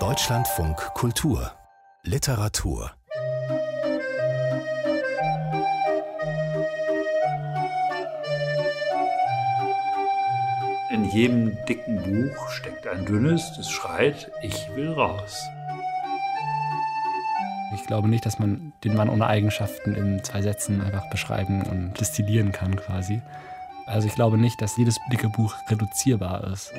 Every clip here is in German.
Deutschlandfunk Kultur Literatur In jedem dicken Buch steckt ein dünnes, das schreit, ich will raus. Ich glaube nicht, dass man den Mann ohne Eigenschaften in zwei Sätzen einfach beschreiben und destillieren kann quasi. Also ich glaube nicht, dass jedes dicke Buch reduzierbar ist.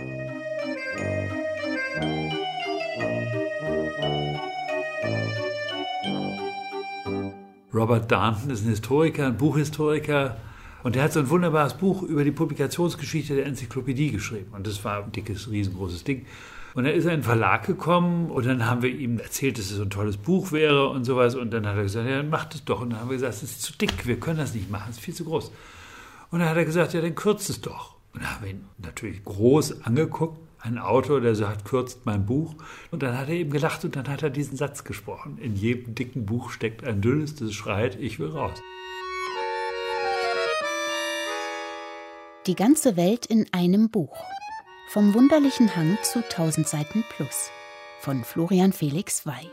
Robert Darnton ist ein Historiker, ein Buchhistoriker. Und der hat so ein wunderbares Buch über die Publikationsgeschichte der Enzyklopädie geschrieben. Und das war ein dickes, riesengroßes Ding. Und dann ist er in den Verlag gekommen und dann haben wir ihm erzählt, dass es so ein tolles Buch wäre und sowas. Und dann hat er gesagt, ja, dann macht es doch. Und dann haben wir gesagt, es ist zu dick, wir können das nicht machen, es ist viel zu groß. Und dann hat er gesagt, ja, dann kürzt es doch. Und dann haben wir ihn natürlich groß angeguckt ein Autor, der sagt, kürzt mein Buch. Und dann hat er eben gelacht und dann hat er diesen Satz gesprochen. In jedem dicken Buch steckt ein dünnes, das schreit, ich will raus. Die ganze Welt in einem Buch. Vom wunderlichen Hang zu 1000 Seiten plus. Von Florian Felix Wey.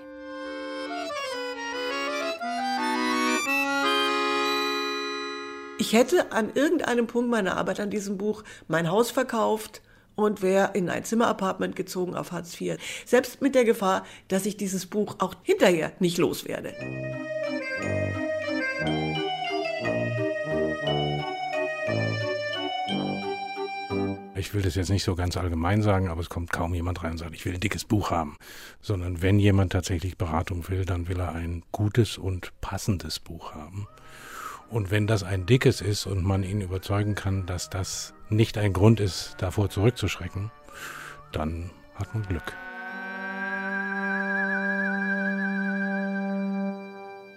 Ich hätte an irgendeinem Punkt meiner Arbeit an diesem Buch mein Haus verkauft, und wäre in ein Zimmerapartment gezogen auf Hartz IV. Selbst mit der Gefahr, dass ich dieses Buch auch hinterher nicht loswerde. Ich will das jetzt nicht so ganz allgemein sagen, aber es kommt kaum jemand rein und sagt, ich will ein dickes Buch haben. Sondern wenn jemand tatsächlich Beratung will, dann will er ein gutes und passendes Buch haben. Und wenn das ein dickes ist und man ihn überzeugen kann, dass das nicht ein Grund ist, davor zurückzuschrecken, dann hat man Glück.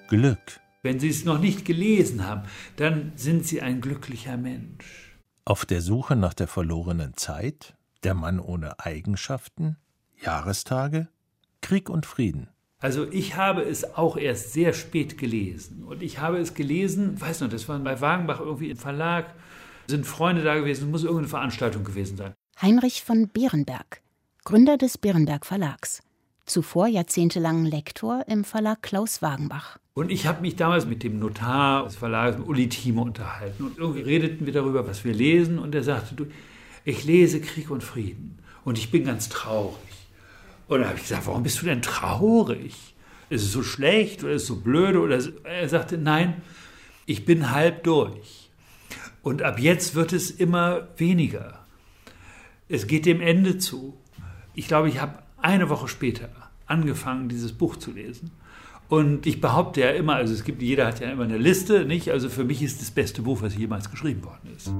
Glück. Wenn Sie es noch nicht gelesen haben, dann sind Sie ein glücklicher Mensch. Auf der Suche nach der verlorenen Zeit, der Mann ohne Eigenschaften, Jahrestage, Krieg und Frieden. Also ich habe es auch erst sehr spät gelesen. Und ich habe es gelesen, weiß noch, das war bei Wagenbach irgendwie im Verlag, sind Freunde da gewesen, muss irgendeine Veranstaltung gewesen sein. Heinrich von Berenberg, Gründer des Berenberg Verlags. Zuvor jahrzehntelang Lektor im Verlag Klaus Wagenbach. Und ich habe mich damals mit dem Notar des Verlages, Uli Thieme, unterhalten. Und irgendwie redeten wir darüber, was wir lesen. Und er sagte, du, ich lese Krieg und Frieden. Und ich bin ganz traurig. Und dann habe ich gesagt, warum bist du denn traurig? Ist es so schlecht oder ist es so blöde? Oder er sagte, nein, ich bin halb durch. Und ab jetzt wird es immer weniger. Es geht dem Ende zu. Ich glaube, ich habe eine Woche später angefangen, dieses Buch zu lesen. Und ich behaupte ja immer, also es gibt, jeder hat ja immer eine Liste, nicht? Also für mich ist das beste Buch, was jemals geschrieben worden ist.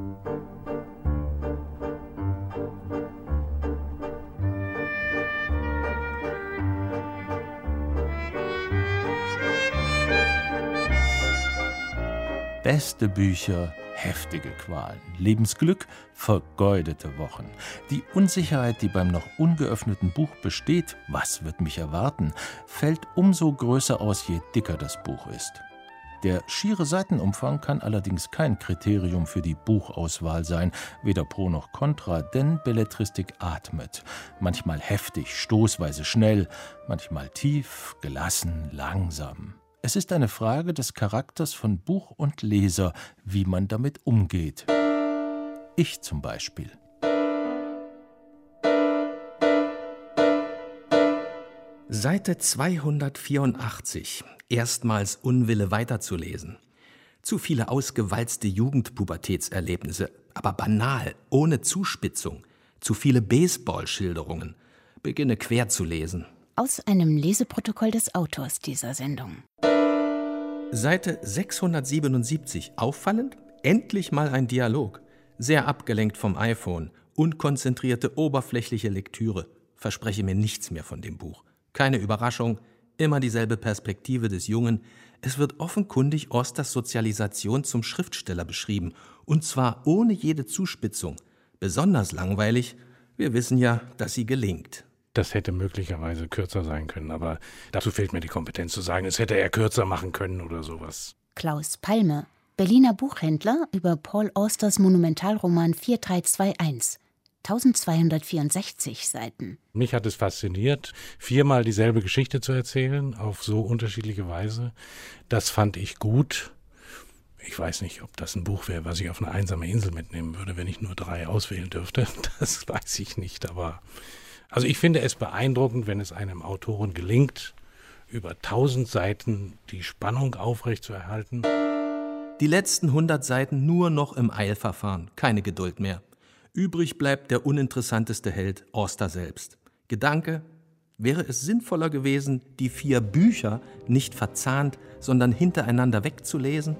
Beste Bücher, heftige Qualen, Lebensglück, vergeudete Wochen. Die Unsicherheit, die beim noch ungeöffneten Buch besteht, was wird mich erwarten, fällt umso größer aus, je dicker das Buch ist. Der schiere Seitenumfang kann allerdings kein Kriterium für die Buchauswahl sein, weder pro noch contra, denn Belletristik atmet. Manchmal heftig, stoßweise schnell, manchmal tief, gelassen, langsam. Es ist eine Frage des Charakters von Buch und Leser, wie man damit umgeht. Ich zum Beispiel. Seite 284. Erstmals Unwille weiterzulesen. Zu viele ausgewalzte Jugendpubertätserlebnisse, aber banal, ohne Zuspitzung. Zu viele Baseballschilderungen. Beginne quer zu lesen. Aus einem Leseprotokoll des Autors dieser Sendung. Seite 677. Auffallend? Endlich mal ein Dialog. Sehr abgelenkt vom iPhone. Unkonzentrierte, oberflächliche Lektüre. Verspreche mir nichts mehr von dem Buch. Keine Überraschung. Immer dieselbe Perspektive des Jungen. Es wird offenkundig Osters Sozialisation zum Schriftsteller beschrieben. Und zwar ohne jede Zuspitzung. Besonders langweilig. Wir wissen ja, dass sie gelingt. Das hätte möglicherweise kürzer sein können, aber dazu fehlt mir die Kompetenz zu sagen, es hätte er kürzer machen können oder sowas. Klaus Palme, Berliner Buchhändler über Paul Austers Monumentalroman 4321. 1264 Seiten. Mich hat es fasziniert, viermal dieselbe Geschichte zu erzählen, auf so unterschiedliche Weise. Das fand ich gut. Ich weiß nicht, ob das ein Buch wäre, was ich auf eine einsame Insel mitnehmen würde, wenn ich nur drei auswählen dürfte. Das weiß ich nicht, aber also ich finde es beeindruckend, wenn es einem Autoren gelingt, über tausend Seiten die Spannung aufrechtzuerhalten. Die letzten hundert Seiten nur noch im Eilverfahren, keine Geduld mehr. Übrig bleibt der uninteressanteste Held, Orster selbst. Gedanke, wäre es sinnvoller gewesen, die vier Bücher nicht verzahnt, sondern hintereinander wegzulesen?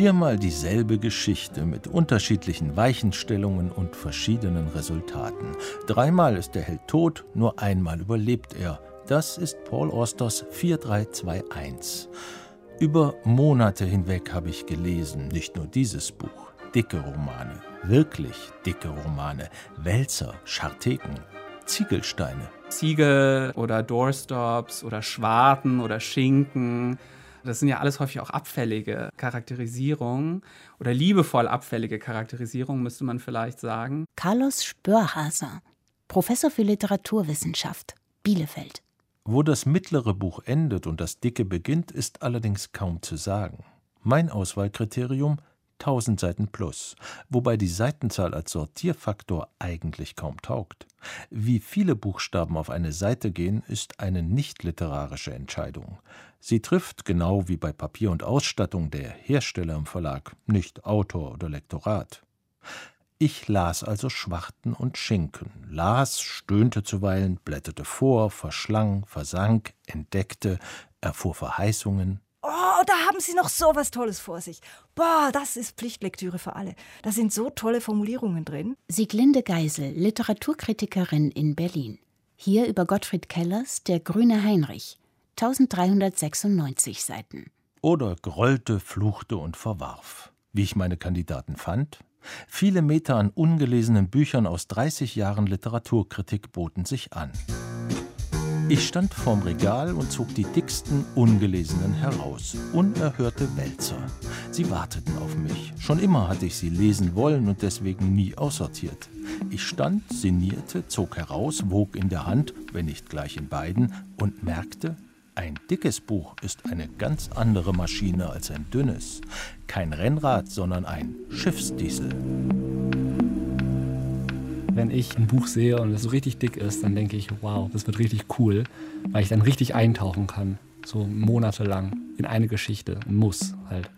Viermal dieselbe Geschichte mit unterschiedlichen Weichenstellungen und verschiedenen Resultaten. Dreimal ist der Held tot, nur einmal überlebt er. Das ist Paul Austers 4321. Über Monate hinweg habe ich gelesen, nicht nur dieses Buch, dicke Romane, wirklich dicke Romane, Wälzer, Scharteken, Ziegelsteine. Ziegel oder Doorstops oder Schwarten oder Schinken. Das sind ja alles häufig auch abfällige Charakterisierungen oder liebevoll abfällige Charakterisierungen, müsste man vielleicht sagen. Carlos Spörhaser, Professor für Literaturwissenschaft, Bielefeld. Wo das mittlere Buch endet und das dicke beginnt, ist allerdings kaum zu sagen. Mein Auswahlkriterium 1000 Seiten plus, wobei die Seitenzahl als Sortierfaktor eigentlich kaum taugt. Wie viele Buchstaben auf eine Seite gehen, ist eine nicht literarische Entscheidung. Sie trifft, genau wie bei Papier und Ausstattung der Hersteller im Verlag, nicht Autor oder Lektorat. Ich las also Schwarten und Schinken, las, stöhnte zuweilen, blätterte vor, verschlang, versank, entdeckte, erfuhr Verheißungen, Oh, da haben Sie noch so was Tolles vor sich. Boah, das ist Pflichtlektüre für alle. Da sind so tolle Formulierungen drin. Sieglinde Geisel, Literaturkritikerin in Berlin. Hier über Gottfried Kellers Der grüne Heinrich, 1396 Seiten. Oder grollte, fluchte und verwarf. Wie ich meine Kandidaten fand? Viele Meter an ungelesenen Büchern aus 30 Jahren Literaturkritik boten sich an. Ich stand vorm Regal und zog die dicksten, ungelesenen heraus. Unerhörte Wälzer. Sie warteten auf mich. Schon immer hatte ich sie lesen wollen und deswegen nie aussortiert. Ich stand, sinnierte, zog heraus, wog in der Hand, wenn nicht gleich in beiden, und merkte, ein dickes Buch ist eine ganz andere Maschine als ein dünnes. Kein Rennrad, sondern ein Schiffsdiesel. Wenn ich ein Buch sehe und es so richtig dick ist, dann denke ich, wow, das wird richtig cool, weil ich dann richtig eintauchen kann, so monatelang in eine Geschichte, muss halt.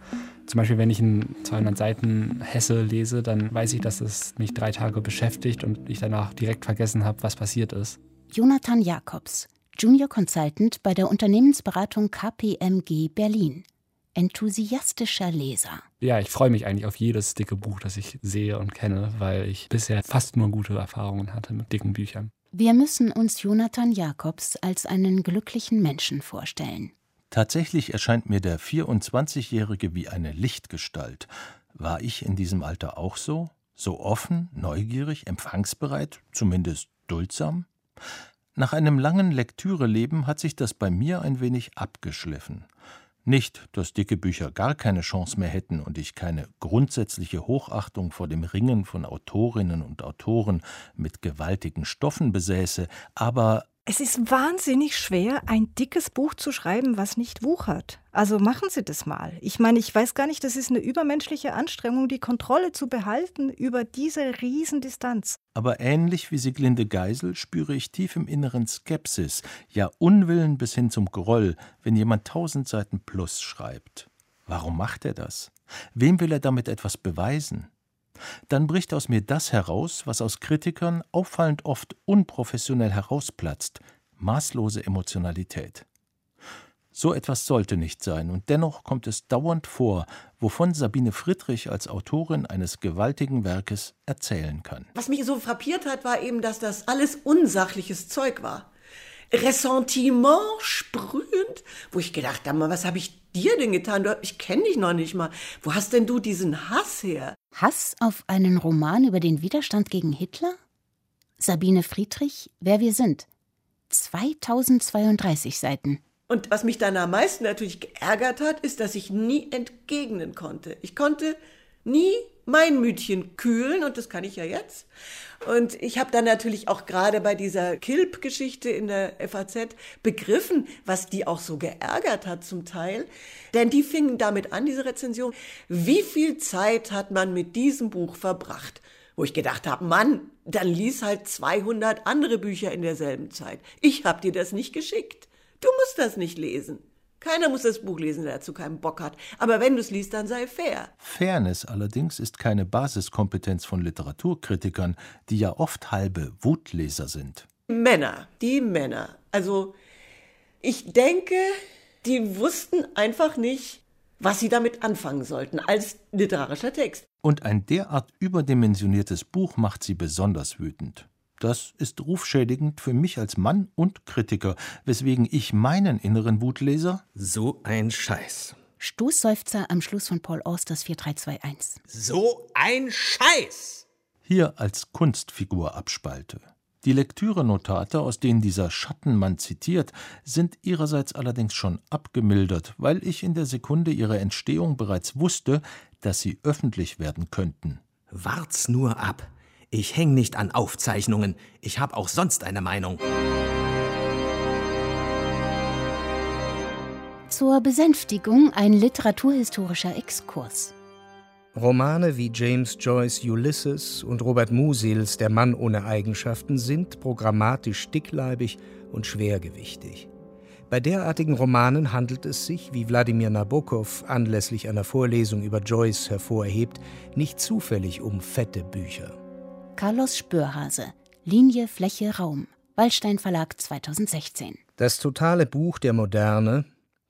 Zum Beispiel, wenn ich einen 200 Seiten Hesse lese, dann weiß ich, dass es mich drei Tage beschäftigt und ich danach direkt vergessen habe, was passiert ist. Jonathan Jacobs, Junior Consultant bei der Unternehmensberatung KPMG Berlin enthusiastischer Leser. Ja, ich freue mich eigentlich auf jedes dicke Buch, das ich sehe und kenne, weil ich bisher fast nur gute Erfahrungen hatte mit dicken Büchern. Wir müssen uns Jonathan Jacobs als einen glücklichen Menschen vorstellen. Tatsächlich erscheint mir der 24-Jährige wie eine Lichtgestalt. War ich in diesem Alter auch so? So offen, neugierig, empfangsbereit, zumindest duldsam? Nach einem langen Lektüreleben hat sich das bei mir ein wenig abgeschliffen. Nicht, dass dicke Bücher gar keine Chance mehr hätten und ich keine grundsätzliche Hochachtung vor dem Ringen von Autorinnen und Autoren mit gewaltigen Stoffen besäße, aber es ist wahnsinnig schwer, ein dickes Buch zu schreiben, was nicht wuchert. Also machen Sie das mal. Ich meine, ich weiß gar nicht, das ist eine übermenschliche Anstrengung, die Kontrolle zu behalten über diese Riesendistanz. Aber ähnlich wie Sieglinde Geisel spüre ich tief im Inneren Skepsis, ja Unwillen bis hin zum Groll, wenn jemand tausend Seiten plus schreibt. Warum macht er das? Wem will er damit etwas beweisen? Dann bricht aus mir das heraus, was aus Kritikern auffallend oft unprofessionell herausplatzt maßlose Emotionalität. So etwas sollte nicht sein, und dennoch kommt es dauernd vor, wovon Sabine Friedrich als Autorin eines gewaltigen Werkes erzählen kann. Was mich so frappiert hat, war eben, dass das alles unsachliches Zeug war. Ressentiment sprühend, wo ich gedacht habe, was habe ich dir denn getan? Ich kenne dich noch nicht mal. Wo hast denn du diesen Hass her? Hass auf einen Roman über den Widerstand gegen Hitler? Sabine Friedrich, Wer wir sind. 2032 Seiten. Und was mich dann am meisten natürlich geärgert hat, ist, dass ich nie entgegnen konnte. Ich konnte nie mein Mütchen kühlen und das kann ich ja jetzt. Und ich habe dann natürlich auch gerade bei dieser Kilp-Geschichte in der FAZ begriffen, was die auch so geärgert hat zum Teil. Denn die fingen damit an, diese Rezension, wie viel Zeit hat man mit diesem Buch verbracht? Wo ich gedacht habe, Mann, dann lies halt 200 andere Bücher in derselben Zeit. Ich habe dir das nicht geschickt. Du musst das nicht lesen. Keiner muss das Buch lesen, der dazu keinen Bock hat. Aber wenn du es liest, dann sei fair. Fairness allerdings ist keine Basiskompetenz von Literaturkritikern, die ja oft halbe Wutleser sind. Männer, die Männer. Also ich denke, die wussten einfach nicht, was sie damit anfangen sollten als literarischer Text. Und ein derart überdimensioniertes Buch macht sie besonders wütend. Das ist rufschädigend für mich als Mann und Kritiker, weswegen ich meinen inneren Wutleser So ein Scheiß. Stoßseufzer am Schluss von Paul Austers 4321. So ein Scheiß! hier als Kunstfigur abspalte. Die Lektürenotate, aus denen dieser Schattenmann zitiert, sind ihrerseits allerdings schon abgemildert, weil ich in der Sekunde ihrer Entstehung bereits wusste, dass sie öffentlich werden könnten. Wart's nur ab. Ich häng nicht an Aufzeichnungen. Ich hab auch sonst eine Meinung. Zur Besänftigung ein literaturhistorischer Exkurs. Romane wie James Joyce Ulysses und Robert Musils Der Mann ohne Eigenschaften sind programmatisch dickleibig und schwergewichtig. Bei derartigen Romanen handelt es sich, wie Wladimir Nabokov anlässlich einer Vorlesung über Joyce hervorhebt, nicht zufällig um fette Bücher. Carlos Spürhase. Linie, Fläche, Raum. Wallstein Verlag 2016. Das totale Buch der Moderne,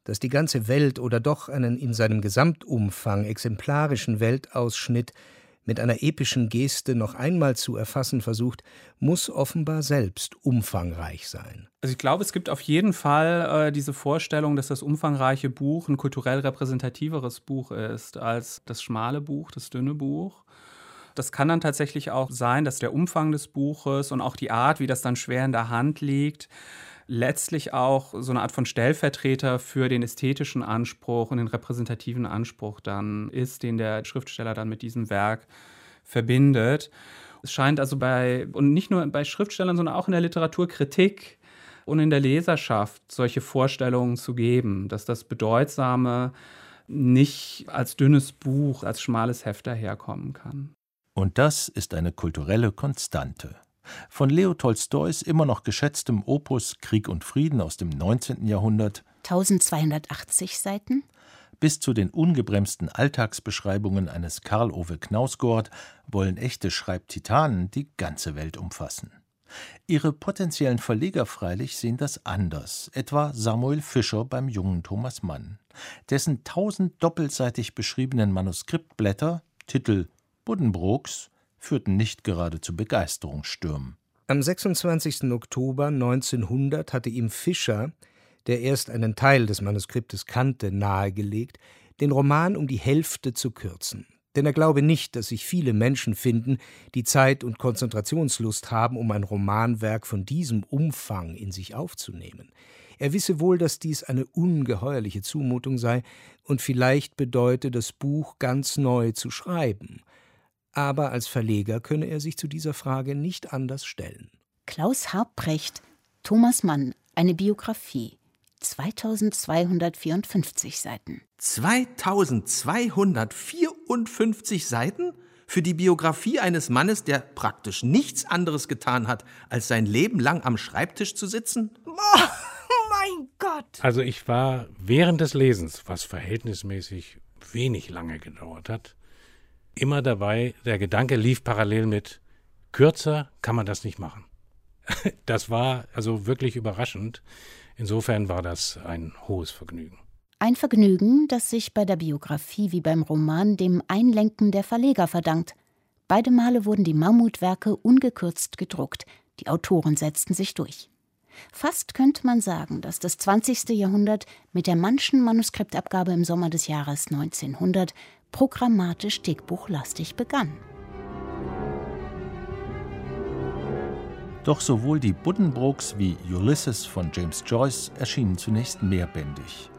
das die ganze Welt oder doch einen in seinem Gesamtumfang exemplarischen Weltausschnitt mit einer epischen Geste noch einmal zu erfassen versucht, muss offenbar selbst umfangreich sein. Also ich glaube, es gibt auf jeden Fall äh, diese Vorstellung, dass das umfangreiche Buch ein kulturell repräsentativeres Buch ist als das schmale Buch, das dünne Buch. Das kann dann tatsächlich auch sein, dass der Umfang des Buches und auch die Art, wie das dann schwer in der Hand liegt, letztlich auch so eine Art von Stellvertreter für den ästhetischen Anspruch und den repräsentativen Anspruch dann ist, den der Schriftsteller dann mit diesem Werk verbindet. Es scheint also bei, und nicht nur bei Schriftstellern, sondern auch in der Literaturkritik und in der Leserschaft solche Vorstellungen zu geben, dass das Bedeutsame nicht als dünnes Buch, als schmales Heft daherkommen kann. Und das ist eine kulturelle Konstante. Von Leo Tolstois immer noch geschätztem Opus Krieg und Frieden aus dem 19. Jahrhundert 1280 Seiten. bis zu den ungebremsten Alltagsbeschreibungen eines Karl Ove Knausgord wollen echte Schreibtitanen die ganze Welt umfassen. Ihre potenziellen Verleger freilich sehen das anders, etwa Samuel Fischer beim jungen Thomas Mann, dessen tausend doppelseitig beschriebenen Manuskriptblätter, Titel Buddenbrooks, führten nicht gerade zu Begeisterungsstürmen. Am 26. Oktober 1900 hatte ihm Fischer, der erst einen Teil des Manuskriptes kannte, nahegelegt, den Roman um die Hälfte zu kürzen. Denn er glaube nicht, dass sich viele Menschen finden, die Zeit und Konzentrationslust haben, um ein Romanwerk von diesem Umfang in sich aufzunehmen. Er wisse wohl, dass dies eine ungeheuerliche Zumutung sei und vielleicht bedeute, das Buch ganz neu zu schreiben. Aber als Verleger könne er sich zu dieser Frage nicht anders stellen. Klaus Harprecht. Thomas Mann. Eine Biografie. 2254 Seiten. 2254 Seiten? Für die Biografie eines Mannes, der praktisch nichts anderes getan hat, als sein Leben lang am Schreibtisch zu sitzen? Oh, mein Gott! Also ich war während des Lesens, was verhältnismäßig wenig lange gedauert hat, immer dabei, der Gedanke lief parallel mit, kürzer kann man das nicht machen. Das war also wirklich überraschend. Insofern war das ein hohes Vergnügen. Ein Vergnügen, das sich bei der Biografie wie beim Roman dem Einlenken der Verleger verdankt. Beide Male wurden die Mammutwerke ungekürzt gedruckt. Die Autoren setzten sich durch. Fast könnte man sagen, dass das 20. Jahrhundert mit der manchen Manuskriptabgabe im Sommer des Jahres 1900 programmatisch dickbuchlastig begann. Doch sowohl die Buddenbrooks wie Ulysses von James Joyce erschienen zunächst mehrbändig.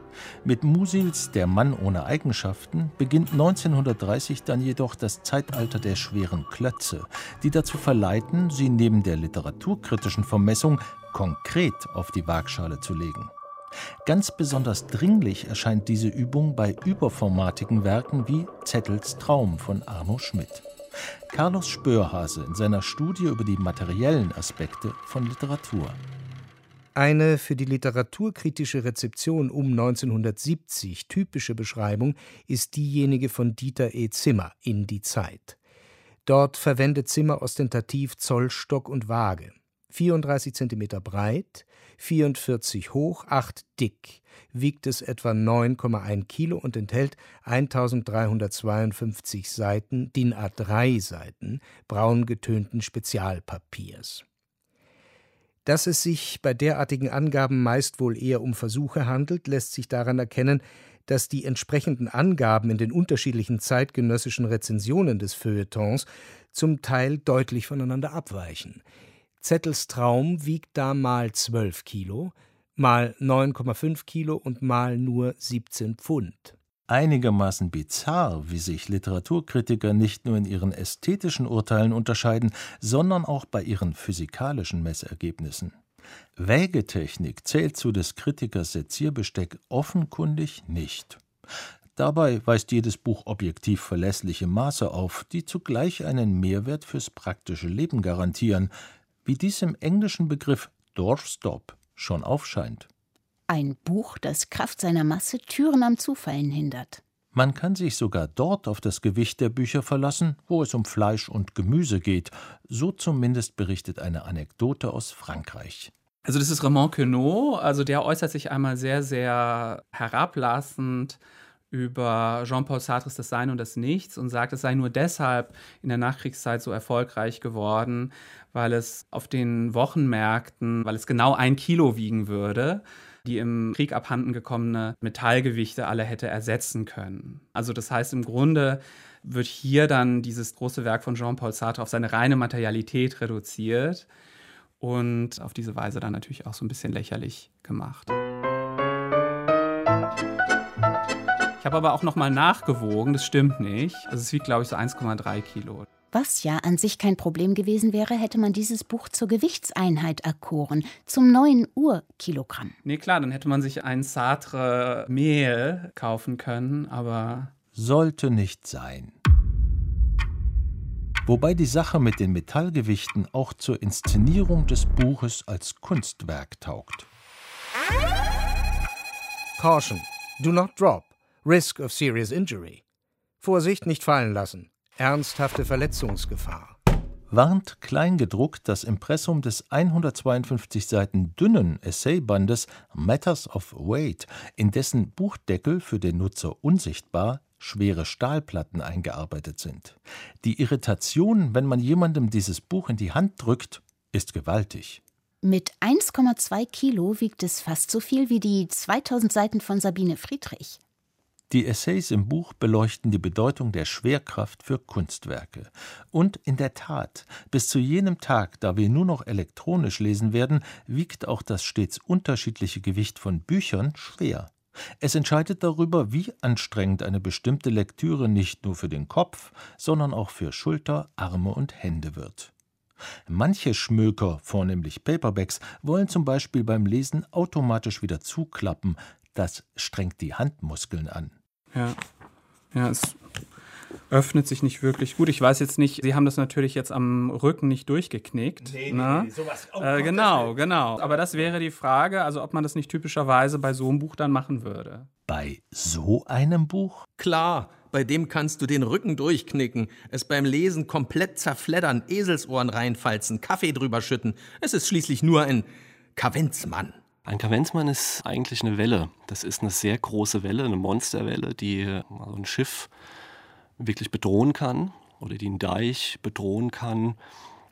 Mit Musils Der Mann ohne Eigenschaften beginnt 1930 dann jedoch das Zeitalter der schweren Klötze, die dazu verleiten, sie neben der literaturkritischen Vermessung konkret auf die Waagschale zu legen. Ganz besonders dringlich erscheint diese Übung bei überformatigen Werken wie Zettels Traum von Arno Schmidt. Carlos Spörhase in seiner Studie über die materiellen Aspekte von Literatur. Eine für die literaturkritische Rezeption um 1970 typische Beschreibung ist diejenige von Dieter E. Zimmer in Die Zeit. Dort verwendet Zimmer ostentativ Zollstock und Waage. 34 cm breit, 44 hoch, 8 dick, wiegt es etwa 9,1 Kilo und enthält 1352 Seiten DIN A3 Seiten braun getönten Spezialpapiers. Dass es sich bei derartigen Angaben meist wohl eher um Versuche handelt, lässt sich daran erkennen, dass die entsprechenden Angaben in den unterschiedlichen zeitgenössischen Rezensionen des Feuilletons zum Teil deutlich voneinander abweichen. Zettels Traum wiegt da mal 12 Kilo, mal 9,5 Kilo und mal nur 17 Pfund. Einigermaßen bizarr, wie sich Literaturkritiker nicht nur in ihren ästhetischen Urteilen unterscheiden, sondern auch bei ihren physikalischen Messergebnissen. Wägetechnik zählt zu des Kritikers Sezierbesteck offenkundig nicht. Dabei weist jedes Buch objektiv verlässliche Maße auf, die zugleich einen Mehrwert fürs praktische Leben garantieren, wie dies im englischen Begriff Doorstop schon aufscheint. Ein Buch, das Kraft seiner Masse Türen am Zufallen hindert. Man kann sich sogar dort auf das Gewicht der Bücher verlassen, wo es um Fleisch und Gemüse geht. So zumindest berichtet eine Anekdote aus Frankreich. Also das ist Raymond Queneau, also der äußert sich einmal sehr, sehr herablassend über Jean-Paul Sartres Das Sein und das Nichts und sagt, es sei nur deshalb in der Nachkriegszeit so erfolgreich geworden, weil es auf den Wochenmärkten, weil es genau ein Kilo wiegen würde die im Krieg abhanden gekommene Metallgewichte alle hätte ersetzen können. Also das heißt im Grunde wird hier dann dieses große Werk von Jean-Paul Sartre auf seine reine Materialität reduziert und auf diese Weise dann natürlich auch so ein bisschen lächerlich gemacht. Ich habe aber auch noch mal nachgewogen, das stimmt nicht. Also es wiegt, glaube ich, so 1,3 Kilo. Was ja an sich kein Problem gewesen wäre, hätte man dieses Buch zur Gewichtseinheit erkoren, zum neuen Urkilogramm. Nee, klar, dann hätte man sich ein Sartre Mehl kaufen können, aber. Sollte nicht sein. Wobei die Sache mit den Metallgewichten auch zur Inszenierung des Buches als Kunstwerk taugt. Caution. Do not drop. Risk of serious injury. Vorsicht, nicht fallen lassen. Ernsthafte Verletzungsgefahr. Warnt kleingedruckt das Impressum des 152 Seiten dünnen Essaybandes Matters of Weight, in dessen Buchdeckel für den Nutzer unsichtbar schwere Stahlplatten eingearbeitet sind. Die Irritation, wenn man jemandem dieses Buch in die Hand drückt, ist gewaltig. Mit 1,2 Kilo wiegt es fast so viel wie die 2000 Seiten von Sabine Friedrich. Die Essays im Buch beleuchten die Bedeutung der Schwerkraft für Kunstwerke. Und in der Tat, bis zu jenem Tag, da wir nur noch elektronisch lesen werden, wiegt auch das stets unterschiedliche Gewicht von Büchern schwer. Es entscheidet darüber, wie anstrengend eine bestimmte Lektüre nicht nur für den Kopf, sondern auch für Schulter, Arme und Hände wird. Manche Schmöker, vornehmlich Paperbacks, wollen zum Beispiel beim Lesen automatisch wieder zuklappen. Das strengt die Handmuskeln an. Ja. Ja, es öffnet sich nicht wirklich gut. Ich weiß jetzt nicht, Sie haben das natürlich jetzt am Rücken nicht durchgeknickt. Nee, nee, nee sowas. Oh, äh, genau, genau. Aber das wäre die Frage, also ob man das nicht typischerweise bei so einem Buch dann machen würde. Bei so einem Buch? Klar, bei dem kannst du den Rücken durchknicken, es beim Lesen komplett zerfleddern, Eselsohren reinfalzen, Kaffee drüber schütten. Es ist schließlich nur ein Kavenzmann. Ein Kavenzmann ist eigentlich eine Welle. Das ist eine sehr große Welle, eine Monsterwelle, die also ein Schiff wirklich bedrohen kann oder die einen Deich bedrohen kann.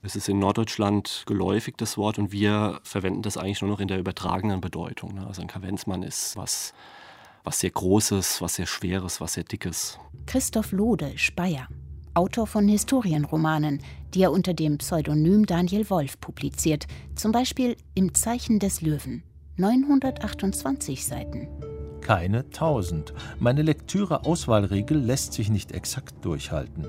Es ist in Norddeutschland geläufig, das Wort, und wir verwenden das eigentlich nur noch in der übertragenen Bedeutung. Ne? Also ein Kavenzmann ist was, was sehr Großes, was sehr Schweres, was sehr Dickes. Christoph Lode, Speyer. Autor von Historienromanen, die er unter dem Pseudonym Daniel Wolf publiziert, zum Beispiel Im Zeichen des Löwen. 928 Seiten. Keine 1000. Meine Lektüre-Auswahlregel lässt sich nicht exakt durchhalten.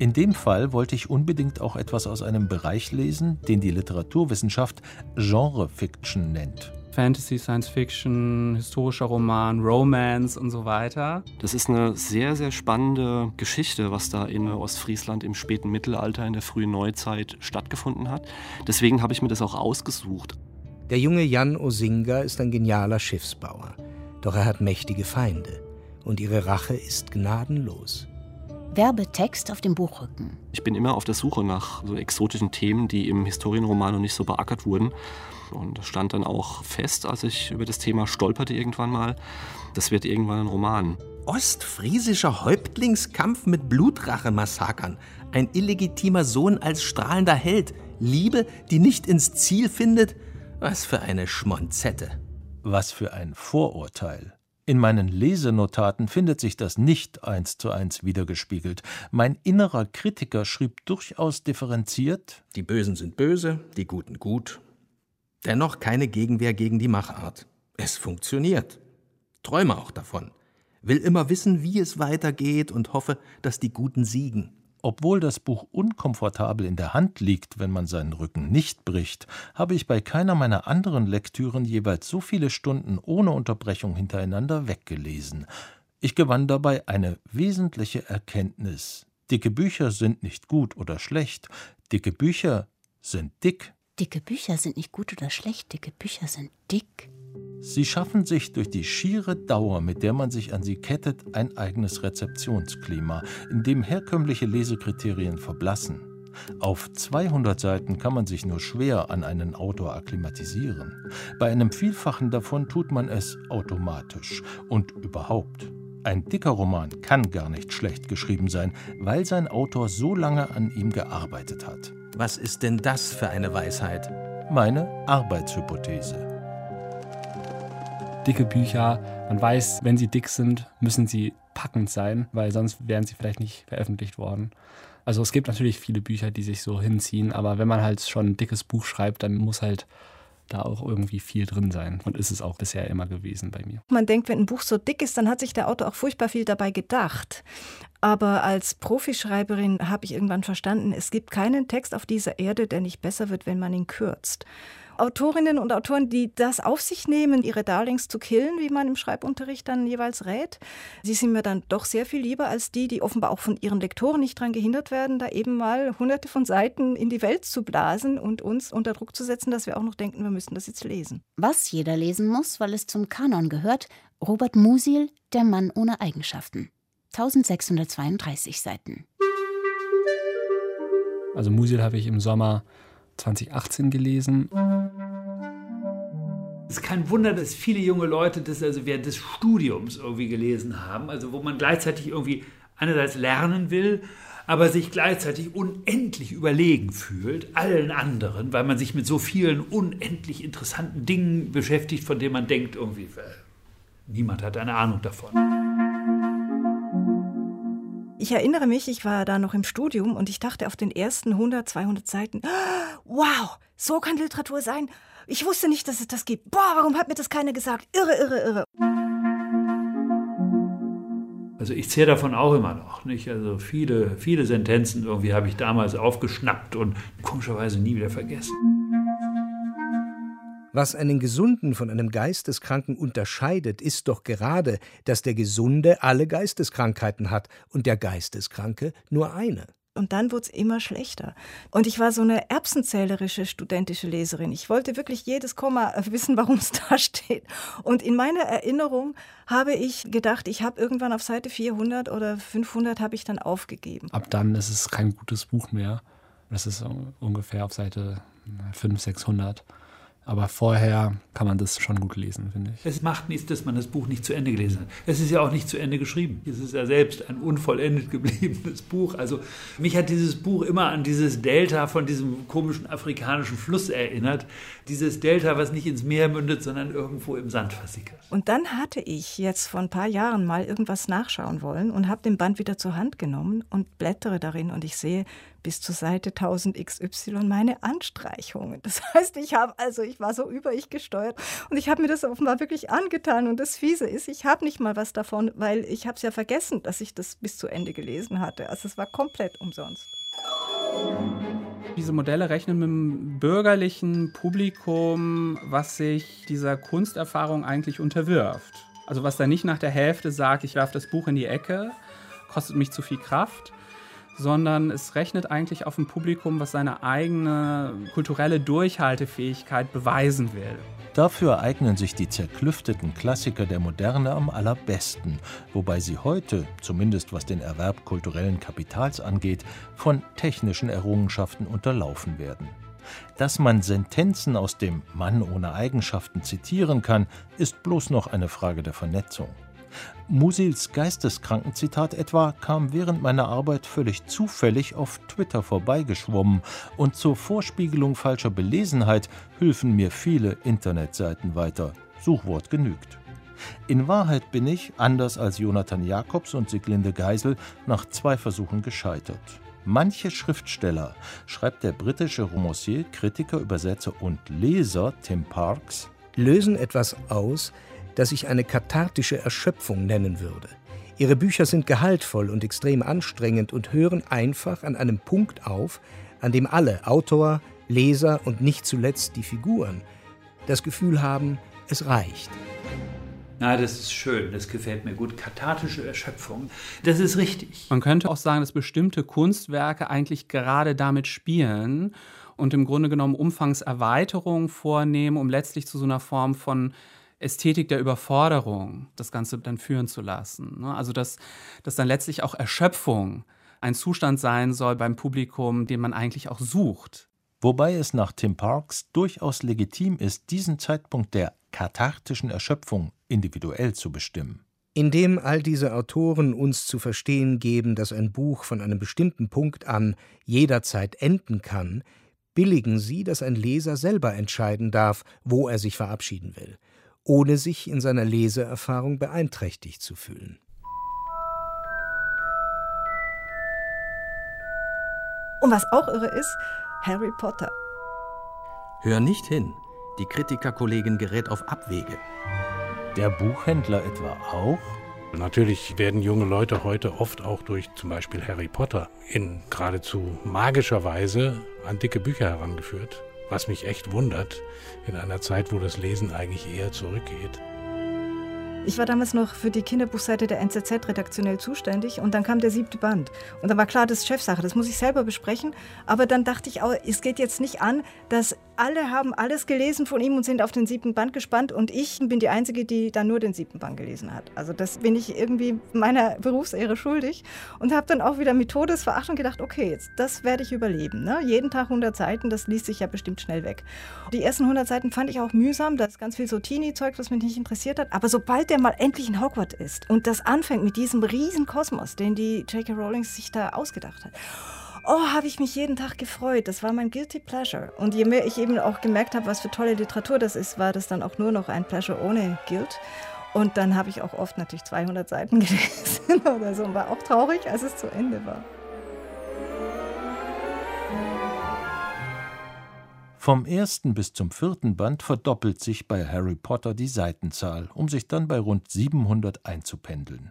In dem Fall wollte ich unbedingt auch etwas aus einem Bereich lesen, den die Literaturwissenschaft Genre-Fiction nennt. Fantasy, Science Fiction, historischer Roman, Romance und so weiter. Das ist eine sehr, sehr spannende Geschichte, was da in Ostfriesland im späten Mittelalter, in der frühen Neuzeit stattgefunden hat. Deswegen habe ich mir das auch ausgesucht. Der junge Jan Osinga ist ein genialer Schiffsbauer. Doch er hat mächtige Feinde. Und ihre Rache ist gnadenlos. Werbetext auf dem Buchrücken. Ich bin immer auf der Suche nach so exotischen Themen, die im Historienroman noch nicht so beackert wurden. Und das stand dann auch fest, als ich über das Thema stolperte irgendwann mal. Das wird irgendwann ein Roman. Ostfriesischer Häuptlingskampf mit Blutrachemassakern. Ein illegitimer Sohn als strahlender Held. Liebe, die nicht ins Ziel findet. Was für eine Schmonzette. Was für ein Vorurteil. In meinen Lesenotaten findet sich das nicht eins zu eins wiedergespiegelt. Mein innerer Kritiker schrieb durchaus differenziert: Die Bösen sind böse, die Guten gut. Dennoch keine Gegenwehr gegen die Machart. Es funktioniert. Träume auch davon. Will immer wissen, wie es weitergeht und hoffe, dass die Guten siegen. Obwohl das Buch unkomfortabel in der Hand liegt, wenn man seinen Rücken nicht bricht, habe ich bei keiner meiner anderen Lektüren jeweils so viele Stunden ohne Unterbrechung hintereinander weggelesen. Ich gewann dabei eine wesentliche Erkenntnis. Dicke Bücher sind nicht gut oder schlecht, dicke Bücher sind dick. Dicke Bücher sind nicht gut oder schlecht, dicke Bücher sind dick. Sie schaffen sich durch die schiere Dauer, mit der man sich an sie kettet, ein eigenes Rezeptionsklima, in dem herkömmliche Lesekriterien verblassen. Auf 200 Seiten kann man sich nur schwer an einen Autor akklimatisieren. Bei einem Vielfachen davon tut man es automatisch. Und überhaupt, ein dicker Roman kann gar nicht schlecht geschrieben sein, weil sein Autor so lange an ihm gearbeitet hat. Was ist denn das für eine Weisheit? Meine Arbeitshypothese dicke Bücher. Man weiß, wenn sie dick sind, müssen sie packend sein, weil sonst wären sie vielleicht nicht veröffentlicht worden. Also es gibt natürlich viele Bücher, die sich so hinziehen, aber wenn man halt schon ein dickes Buch schreibt, dann muss halt da auch irgendwie viel drin sein. Und ist es auch bisher immer gewesen bei mir. Man denkt, wenn ein Buch so dick ist, dann hat sich der Autor auch furchtbar viel dabei gedacht. Aber als Profischreiberin habe ich irgendwann verstanden, es gibt keinen Text auf dieser Erde, der nicht besser wird, wenn man ihn kürzt. Autorinnen und Autoren, die das auf sich nehmen, ihre Darlings zu killen, wie man im Schreibunterricht dann jeweils rät. Sie sind mir dann doch sehr viel lieber als die, die offenbar auch von ihren Lektoren nicht daran gehindert werden, da eben mal hunderte von Seiten in die Welt zu blasen und uns unter Druck zu setzen, dass wir auch noch denken, wir müssen das jetzt lesen. Was jeder lesen muss, weil es zum Kanon gehört, Robert Musil, Der Mann ohne Eigenschaften. 1632 Seiten. Also Musil habe ich im Sommer 2018 gelesen. Ist kein Wunder, dass viele junge Leute das also während des Studiums irgendwie gelesen haben, also wo man gleichzeitig irgendwie einerseits lernen will, aber sich gleichzeitig unendlich überlegen fühlt allen anderen, weil man sich mit so vielen unendlich interessanten Dingen beschäftigt, von denen man denkt irgendwie, äh, niemand hat eine Ahnung davon. Ich erinnere mich, ich war da noch im Studium und ich dachte auf den ersten 100, 200 Seiten, wow, so kann Literatur sein. Ich wusste nicht, dass es das gibt. Boah, warum hat mir das keiner gesagt? Irre, irre, irre. Also ich zehre davon auch immer noch. Nicht? Also viele, viele Sentenzen irgendwie habe ich damals aufgeschnappt und komischerweise nie wieder vergessen. Was einen Gesunden von einem Geisteskranken unterscheidet, ist doch gerade, dass der Gesunde alle Geisteskrankheiten hat und der Geisteskranke nur eine. Und dann wurde es immer schlechter. Und ich war so eine erbsenzählerische studentische Leserin. Ich wollte wirklich jedes Komma wissen, warum es da steht. Und in meiner Erinnerung habe ich gedacht, ich habe irgendwann auf Seite 400 oder 500 habe ich dann aufgegeben. Ab dann ist es kein gutes Buch mehr. Das ist ungefähr auf Seite 500, 600 Aber vorher kann man das schon gut lesen, finde ich. Es macht nichts, dass man das Buch nicht zu Ende gelesen hat. Es ist ja auch nicht zu Ende geschrieben. Es ist ja selbst ein unvollendet gebliebenes Buch. Also mich hat dieses Buch immer an dieses Delta von diesem komischen afrikanischen Fluss erinnert. Dieses Delta, was nicht ins Meer mündet, sondern irgendwo im Sand versickert. Und dann hatte ich jetzt vor ein paar Jahren mal irgendwas nachschauen wollen und habe den Band wieder zur Hand genommen und blättere darin und ich sehe, bis zur Seite 1000 XY meine Anstreichungen. Das heißt, ich habe also ich war so über ich gesteuert und ich habe mir das offenbar wirklich angetan und das fiese ist, ich habe nicht mal was davon, weil ich habe es ja vergessen, dass ich das bis zu Ende gelesen hatte. Also es war komplett umsonst. Diese Modelle rechnen mit dem bürgerlichen Publikum, was sich dieser Kunsterfahrung eigentlich unterwirft. Also was da nicht nach der Hälfte sagt, ich werfe das Buch in die Ecke, kostet mich zu viel Kraft, sondern es rechnet eigentlich auf ein Publikum, was seine eigene kulturelle Durchhaltefähigkeit beweisen will. Dafür eignen sich die zerklüfteten Klassiker der Moderne am allerbesten, wobei sie heute, zumindest was den Erwerb kulturellen Kapitals angeht, von technischen Errungenschaften unterlaufen werden. Dass man Sentenzen aus dem Mann ohne Eigenschaften zitieren kann, ist bloß noch eine Frage der Vernetzung. Musils Geisteskrankenzitat etwa kam während meiner Arbeit völlig zufällig auf Twitter vorbeigeschwommen und zur Vorspiegelung falscher Belesenheit hülfen mir viele Internetseiten weiter. Suchwort genügt. In Wahrheit bin ich, anders als Jonathan Jacobs und Siglinde Geisel, nach zwei Versuchen gescheitert. Manche Schriftsteller, schreibt der britische Romancier, Kritiker, Übersetzer und Leser Tim Parks, lösen etwas aus, das ich eine kathartische Erschöpfung nennen würde. Ihre Bücher sind gehaltvoll und extrem anstrengend und hören einfach an einem Punkt auf, an dem alle, Autor, Leser und nicht zuletzt die Figuren, das Gefühl haben, es reicht. Na, das ist schön, das gefällt mir gut. Kathartische Erschöpfung, das ist richtig. Man könnte auch sagen, dass bestimmte Kunstwerke eigentlich gerade damit spielen und im Grunde genommen Umfangserweiterungen vornehmen, um letztlich zu so einer Form von Ästhetik der Überforderung das Ganze dann führen zu lassen. Ne? Also dass, dass dann letztlich auch Erschöpfung ein Zustand sein soll beim Publikum, den man eigentlich auch sucht. Wobei es nach Tim Parks durchaus legitim ist, diesen Zeitpunkt der kathartischen Erschöpfung individuell zu bestimmen. Indem all diese Autoren uns zu verstehen geben, dass ein Buch von einem bestimmten Punkt an jederzeit enden kann, billigen sie, dass ein Leser selber entscheiden darf, wo er sich verabschieden will ohne sich in seiner Leseerfahrung beeinträchtigt zu fühlen. Und was auch irre ist, Harry Potter. Hör nicht hin. Die Kritikerkollegin gerät auf Abwege. Der Buchhändler etwa auch? Natürlich werden junge Leute heute oft auch durch zum Beispiel Harry Potter in geradezu magischer Weise an dicke Bücher herangeführt was mich echt wundert, in einer Zeit, wo das Lesen eigentlich eher zurückgeht. Ich war damals noch für die Kinderbuchseite der NZZ redaktionell zuständig und dann kam der siebte Band. Und dann war klar, das ist Chefsache, das muss ich selber besprechen. Aber dann dachte ich auch, es geht jetzt nicht an, dass alle haben alles gelesen von ihm und sind auf den siebten Band gespannt und ich bin die Einzige, die dann nur den siebten Band gelesen hat. Also das bin ich irgendwie meiner Berufsehre schuldig und habe dann auch wieder mit Todesverachtung gedacht, okay, jetzt, das werde ich überleben. Ne? Jeden Tag 100 Seiten, das liest sich ja bestimmt schnell weg. Die ersten 100 Seiten fand ich auch mühsam, da ist ganz viel so Teenie-Zeug, was mich nicht interessiert hat. Aber sobald der mal endlich in Hogwarts ist und das anfängt mit diesem riesen Kosmos, den die J.K. Rowling sich da ausgedacht hat, oh, habe ich mich jeden Tag gefreut. Das war mein Guilty Pleasure. Und je mehr ich eben auch gemerkt habe, was für tolle Literatur das ist, war das dann auch nur noch ein Pleasure ohne Guilt. Und dann habe ich auch oft natürlich 200 Seiten gelesen oder so und war auch traurig, als es zu Ende war. Vom ersten bis zum vierten Band verdoppelt sich bei Harry Potter die Seitenzahl, um sich dann bei rund 700 einzupendeln.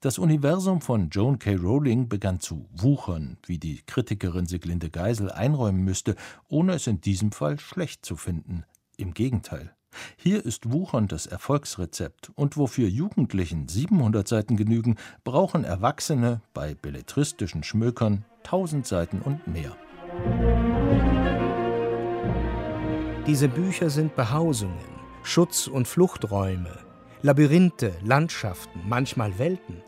Das Universum von Joan K. Rowling begann zu wuchern, wie die Kritikerin Siglinde Geisel einräumen müsste, ohne es in diesem Fall schlecht zu finden. Im Gegenteil. Hier ist Wuchern das Erfolgsrezept, und wofür Jugendlichen 700 Seiten genügen, brauchen Erwachsene bei belletristischen Schmökern 1000 Seiten und mehr. Diese Bücher sind Behausungen, Schutz- und Fluchträume, Labyrinthe, Landschaften, manchmal Welten.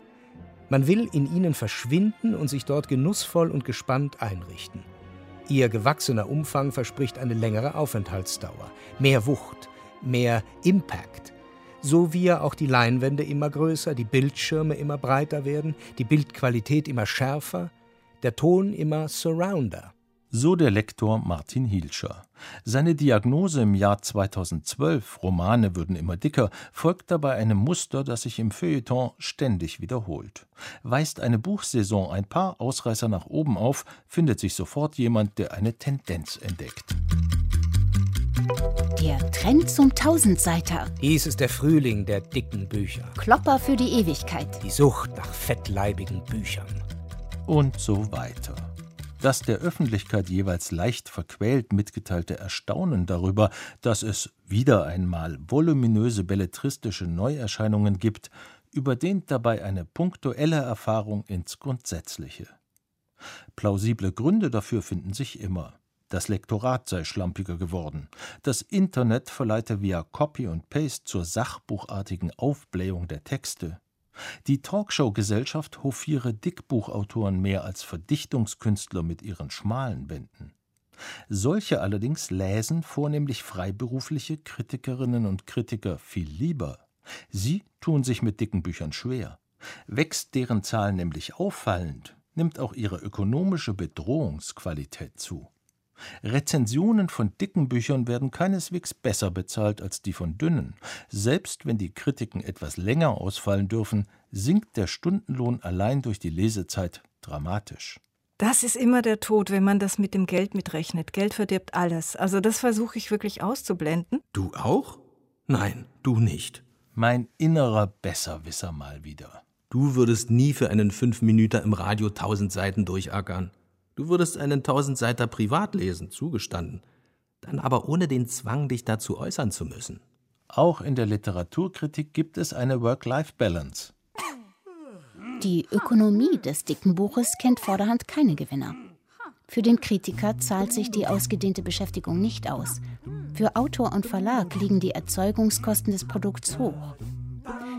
Man will in ihnen verschwinden und sich dort genussvoll und gespannt einrichten. Ihr gewachsener Umfang verspricht eine längere Aufenthaltsdauer, mehr Wucht, mehr Impact. So wie ja auch die Leinwände immer größer, die Bildschirme immer breiter werden, die Bildqualität immer schärfer, der Ton immer Surrounder. So der Lektor Martin Hielscher. Seine Diagnose im Jahr 2012, Romane würden immer dicker, folgt dabei einem Muster, das sich im Feuilleton ständig wiederholt. Weist eine Buchsaison ein paar Ausreißer nach oben auf, findet sich sofort jemand, der eine Tendenz entdeckt. Der Trend zum Tausendseiter. Dies ist der Frühling der dicken Bücher. Klopper für die Ewigkeit. Die Sucht nach fettleibigen Büchern. Und so weiter. Das der Öffentlichkeit jeweils leicht verquält mitgeteilte Erstaunen darüber, dass es wieder einmal voluminöse belletristische Neuerscheinungen gibt, überdehnt dabei eine punktuelle Erfahrung ins Grundsätzliche. Plausible Gründe dafür finden sich immer. Das Lektorat sei schlampiger geworden. Das Internet verleite via Copy und Paste zur sachbuchartigen Aufblähung der Texte. Die Talkshow-Gesellschaft hofiere Dickbuchautoren mehr als Verdichtungskünstler mit ihren schmalen Bänden. Solche allerdings läsen vornehmlich freiberufliche Kritikerinnen und Kritiker viel lieber. Sie tun sich mit dicken Büchern schwer. Wächst deren Zahl nämlich auffallend, nimmt auch ihre ökonomische Bedrohungsqualität zu. Rezensionen von dicken Büchern werden keineswegs besser bezahlt als die von dünnen. Selbst wenn die Kritiken etwas länger ausfallen dürfen, sinkt der Stundenlohn allein durch die Lesezeit dramatisch. Das ist immer der Tod, wenn man das mit dem Geld mitrechnet. Geld verdirbt alles. Also das versuche ich wirklich auszublenden. Du auch? Nein, du nicht. Mein innerer Besserwisser mal wieder. Du würdest nie für einen Fünfminüter im Radio tausend Seiten durchackern. Du würdest einen Tausendseiter privat lesen, zugestanden, dann aber ohne den Zwang, dich dazu äußern zu müssen. Auch in der Literaturkritik gibt es eine Work-Life-Balance. Die Ökonomie des dicken Buches kennt vorderhand keine Gewinner. Für den Kritiker zahlt sich die ausgedehnte Beschäftigung nicht aus. Für Autor und Verlag liegen die Erzeugungskosten des Produkts hoch.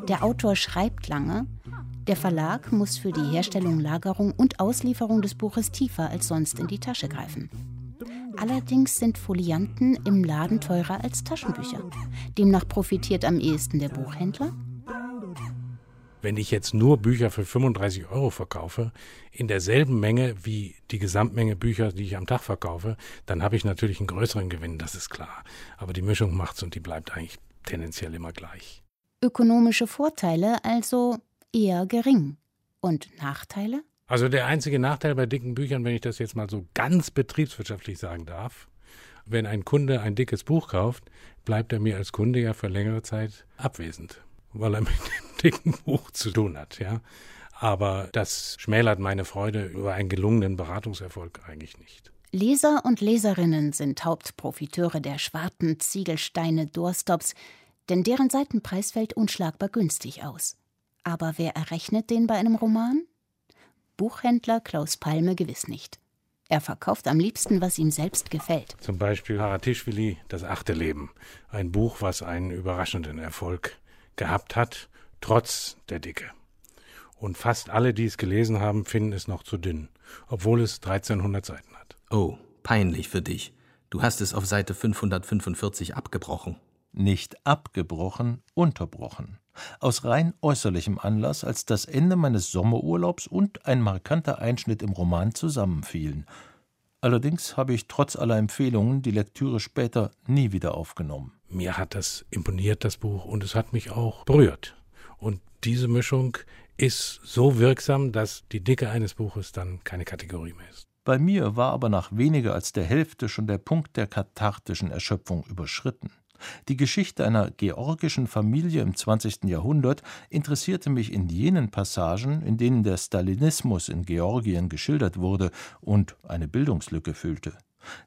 Der Autor schreibt lange, der Verlag muss für die Herstellung, Lagerung und Auslieferung des Buches tiefer als sonst in die Tasche greifen. Allerdings sind Folianten im Laden teurer als Taschenbücher. Demnach profitiert am ehesten der Buchhändler. Wenn ich jetzt nur Bücher für 35 Euro verkaufe, in derselben Menge wie die Gesamtmenge Bücher, die ich am Tag verkaufe, dann habe ich natürlich einen größeren Gewinn, das ist klar. Aber die Mischung macht's und die bleibt eigentlich tendenziell immer gleich. Ökonomische Vorteile also eher gering. Und Nachteile? Also der einzige Nachteil bei dicken Büchern, wenn ich das jetzt mal so ganz betriebswirtschaftlich sagen darf, wenn ein Kunde ein dickes Buch kauft, bleibt er mir als Kunde ja für längere Zeit abwesend, weil er mit dem dicken Buch zu tun hat, ja. Aber das schmälert meine Freude über einen gelungenen Beratungserfolg eigentlich nicht. Leser und Leserinnen sind Hauptprofiteure der Schwarten Ziegelsteine Doorstops, denn deren Seitenpreis fällt unschlagbar günstig aus. Aber wer errechnet den bei einem Roman? Buchhändler Klaus Palme gewiss nicht. Er verkauft am liebsten, was ihm selbst gefällt. Zum Beispiel Haratischvili, Das achte Leben. Ein Buch, was einen überraschenden Erfolg gehabt hat, trotz der Dicke. Und fast alle, die es gelesen haben, finden es noch zu dünn, obwohl es 1300 Seiten hat. Oh, peinlich für dich. Du hast es auf Seite 545 abgebrochen. Nicht abgebrochen, unterbrochen aus rein äußerlichem Anlass, als das Ende meines Sommerurlaubs und ein markanter Einschnitt im Roman zusammenfielen. Allerdings habe ich trotz aller Empfehlungen die Lektüre später nie wieder aufgenommen. Mir hat das imponiert, das Buch, und es hat mich auch berührt. Und diese Mischung ist so wirksam, dass die Dicke eines Buches dann keine Kategorie mehr ist. Bei mir war aber nach weniger als der Hälfte schon der Punkt der kathartischen Erschöpfung überschritten. Die Geschichte einer georgischen Familie im 20. Jahrhundert interessierte mich in jenen Passagen, in denen der Stalinismus in Georgien geschildert wurde und eine Bildungslücke füllte.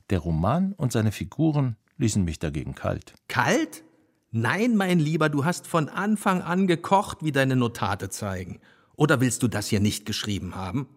Der Roman und seine Figuren ließen mich dagegen kalt. Kalt? Nein, mein Lieber, du hast von Anfang an gekocht, wie deine Notate zeigen. Oder willst du das hier nicht geschrieben haben?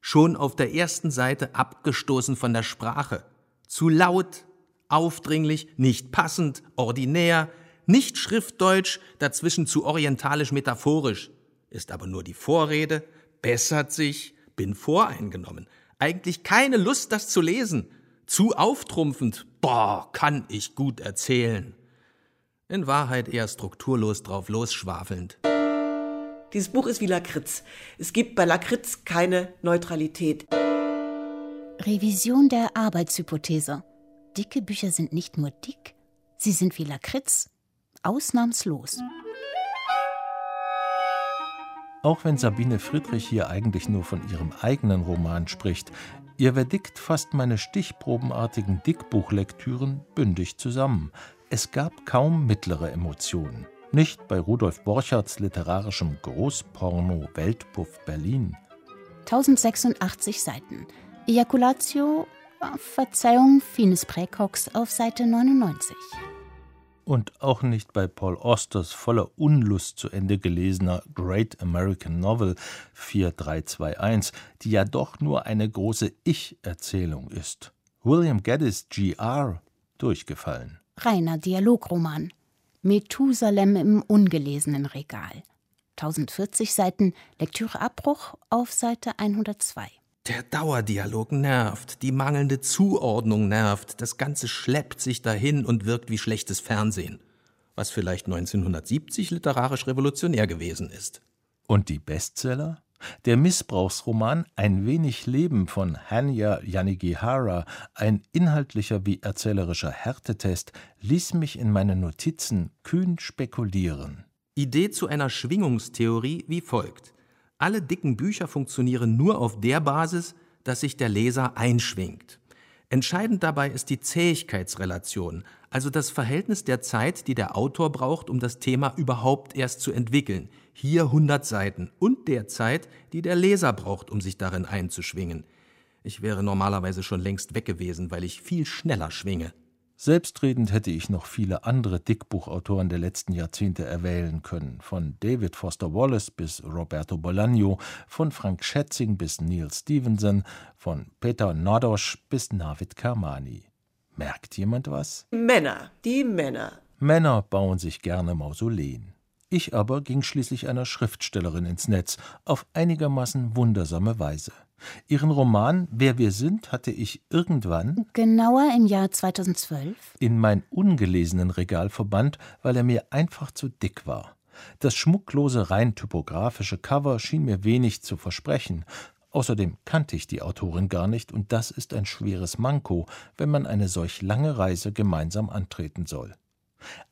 Schon auf der ersten Seite abgestoßen von der Sprache. Zu laut, aufdringlich, nicht passend, ordinär, nicht schriftdeutsch, dazwischen zu orientalisch metaphorisch. Ist aber nur die Vorrede, bessert sich, bin voreingenommen. Eigentlich keine Lust, das zu lesen. Zu auftrumpfend. Boah, kann ich gut erzählen. In Wahrheit eher strukturlos drauf losschwafelnd. Dieses Buch ist wie Lakritz. Es gibt bei Lakritz keine Neutralität. Revision der Arbeitshypothese. Dicke Bücher sind nicht nur dick, sie sind wie Lakritz. Ausnahmslos. Auch wenn Sabine Friedrich hier eigentlich nur von ihrem eigenen Roman spricht, ihr Verdikt fasst meine stichprobenartigen Dickbuchlektüren bündig zusammen. Es gab kaum mittlere Emotionen. Nicht bei Rudolf Borchards literarischem Großporno Weltpuff Berlin. 1086 Seiten. Ejaculatio, Verzeihung, Finis Präcox auf Seite 99. Und auch nicht bei Paul Austers voller Unlust zu Ende gelesener Great American Novel 4321, die ja doch nur eine große Ich-Erzählung ist. William Gaddis G.R. durchgefallen. Reiner Dialogroman. Methusalem im ungelesenen Regal. 1040 Seiten, Lektüreabbruch auf Seite 102. Der Dauerdialog nervt, die mangelnde Zuordnung nervt, das Ganze schleppt sich dahin und wirkt wie schlechtes Fernsehen, was vielleicht 1970 literarisch revolutionär gewesen ist. Und die Bestseller? Der Missbrauchsroman Ein wenig Leben von Hanya Yanagihara, ein inhaltlicher wie erzählerischer Härtetest, ließ mich in meinen Notizen kühn spekulieren. Idee zu einer Schwingungstheorie wie folgt. Alle dicken Bücher funktionieren nur auf der Basis, dass sich der Leser einschwingt. Entscheidend dabei ist die Zähigkeitsrelation, also das Verhältnis der Zeit, die der Autor braucht, um das Thema überhaupt erst zu entwickeln, hier 100 Seiten, und der Zeit, die der Leser braucht, um sich darin einzuschwingen. Ich wäre normalerweise schon längst weg gewesen, weil ich viel schneller schwinge. Selbstredend hätte ich noch viele andere Dickbuchautoren der letzten Jahrzehnte erwählen können, von David Foster Wallace bis Roberto Bolaño, von Frank Schätzing bis Neil Stevenson, von Peter Nadosch bis Navid Kermani. Merkt jemand was? Männer, die Männer. Männer bauen sich gerne Mausoleen. Ich aber ging schließlich einer Schriftstellerin ins Netz, auf einigermaßen wundersame Weise. Ihren Roman Wer wir sind hatte ich irgendwann genauer im Jahr 2012 in mein ungelesenen Regal verbannt, weil er mir einfach zu dick war. Das schmucklose, rein typografische Cover schien mir wenig zu versprechen. Außerdem kannte ich die Autorin gar nicht, und das ist ein schweres Manko, wenn man eine solch lange Reise gemeinsam antreten soll.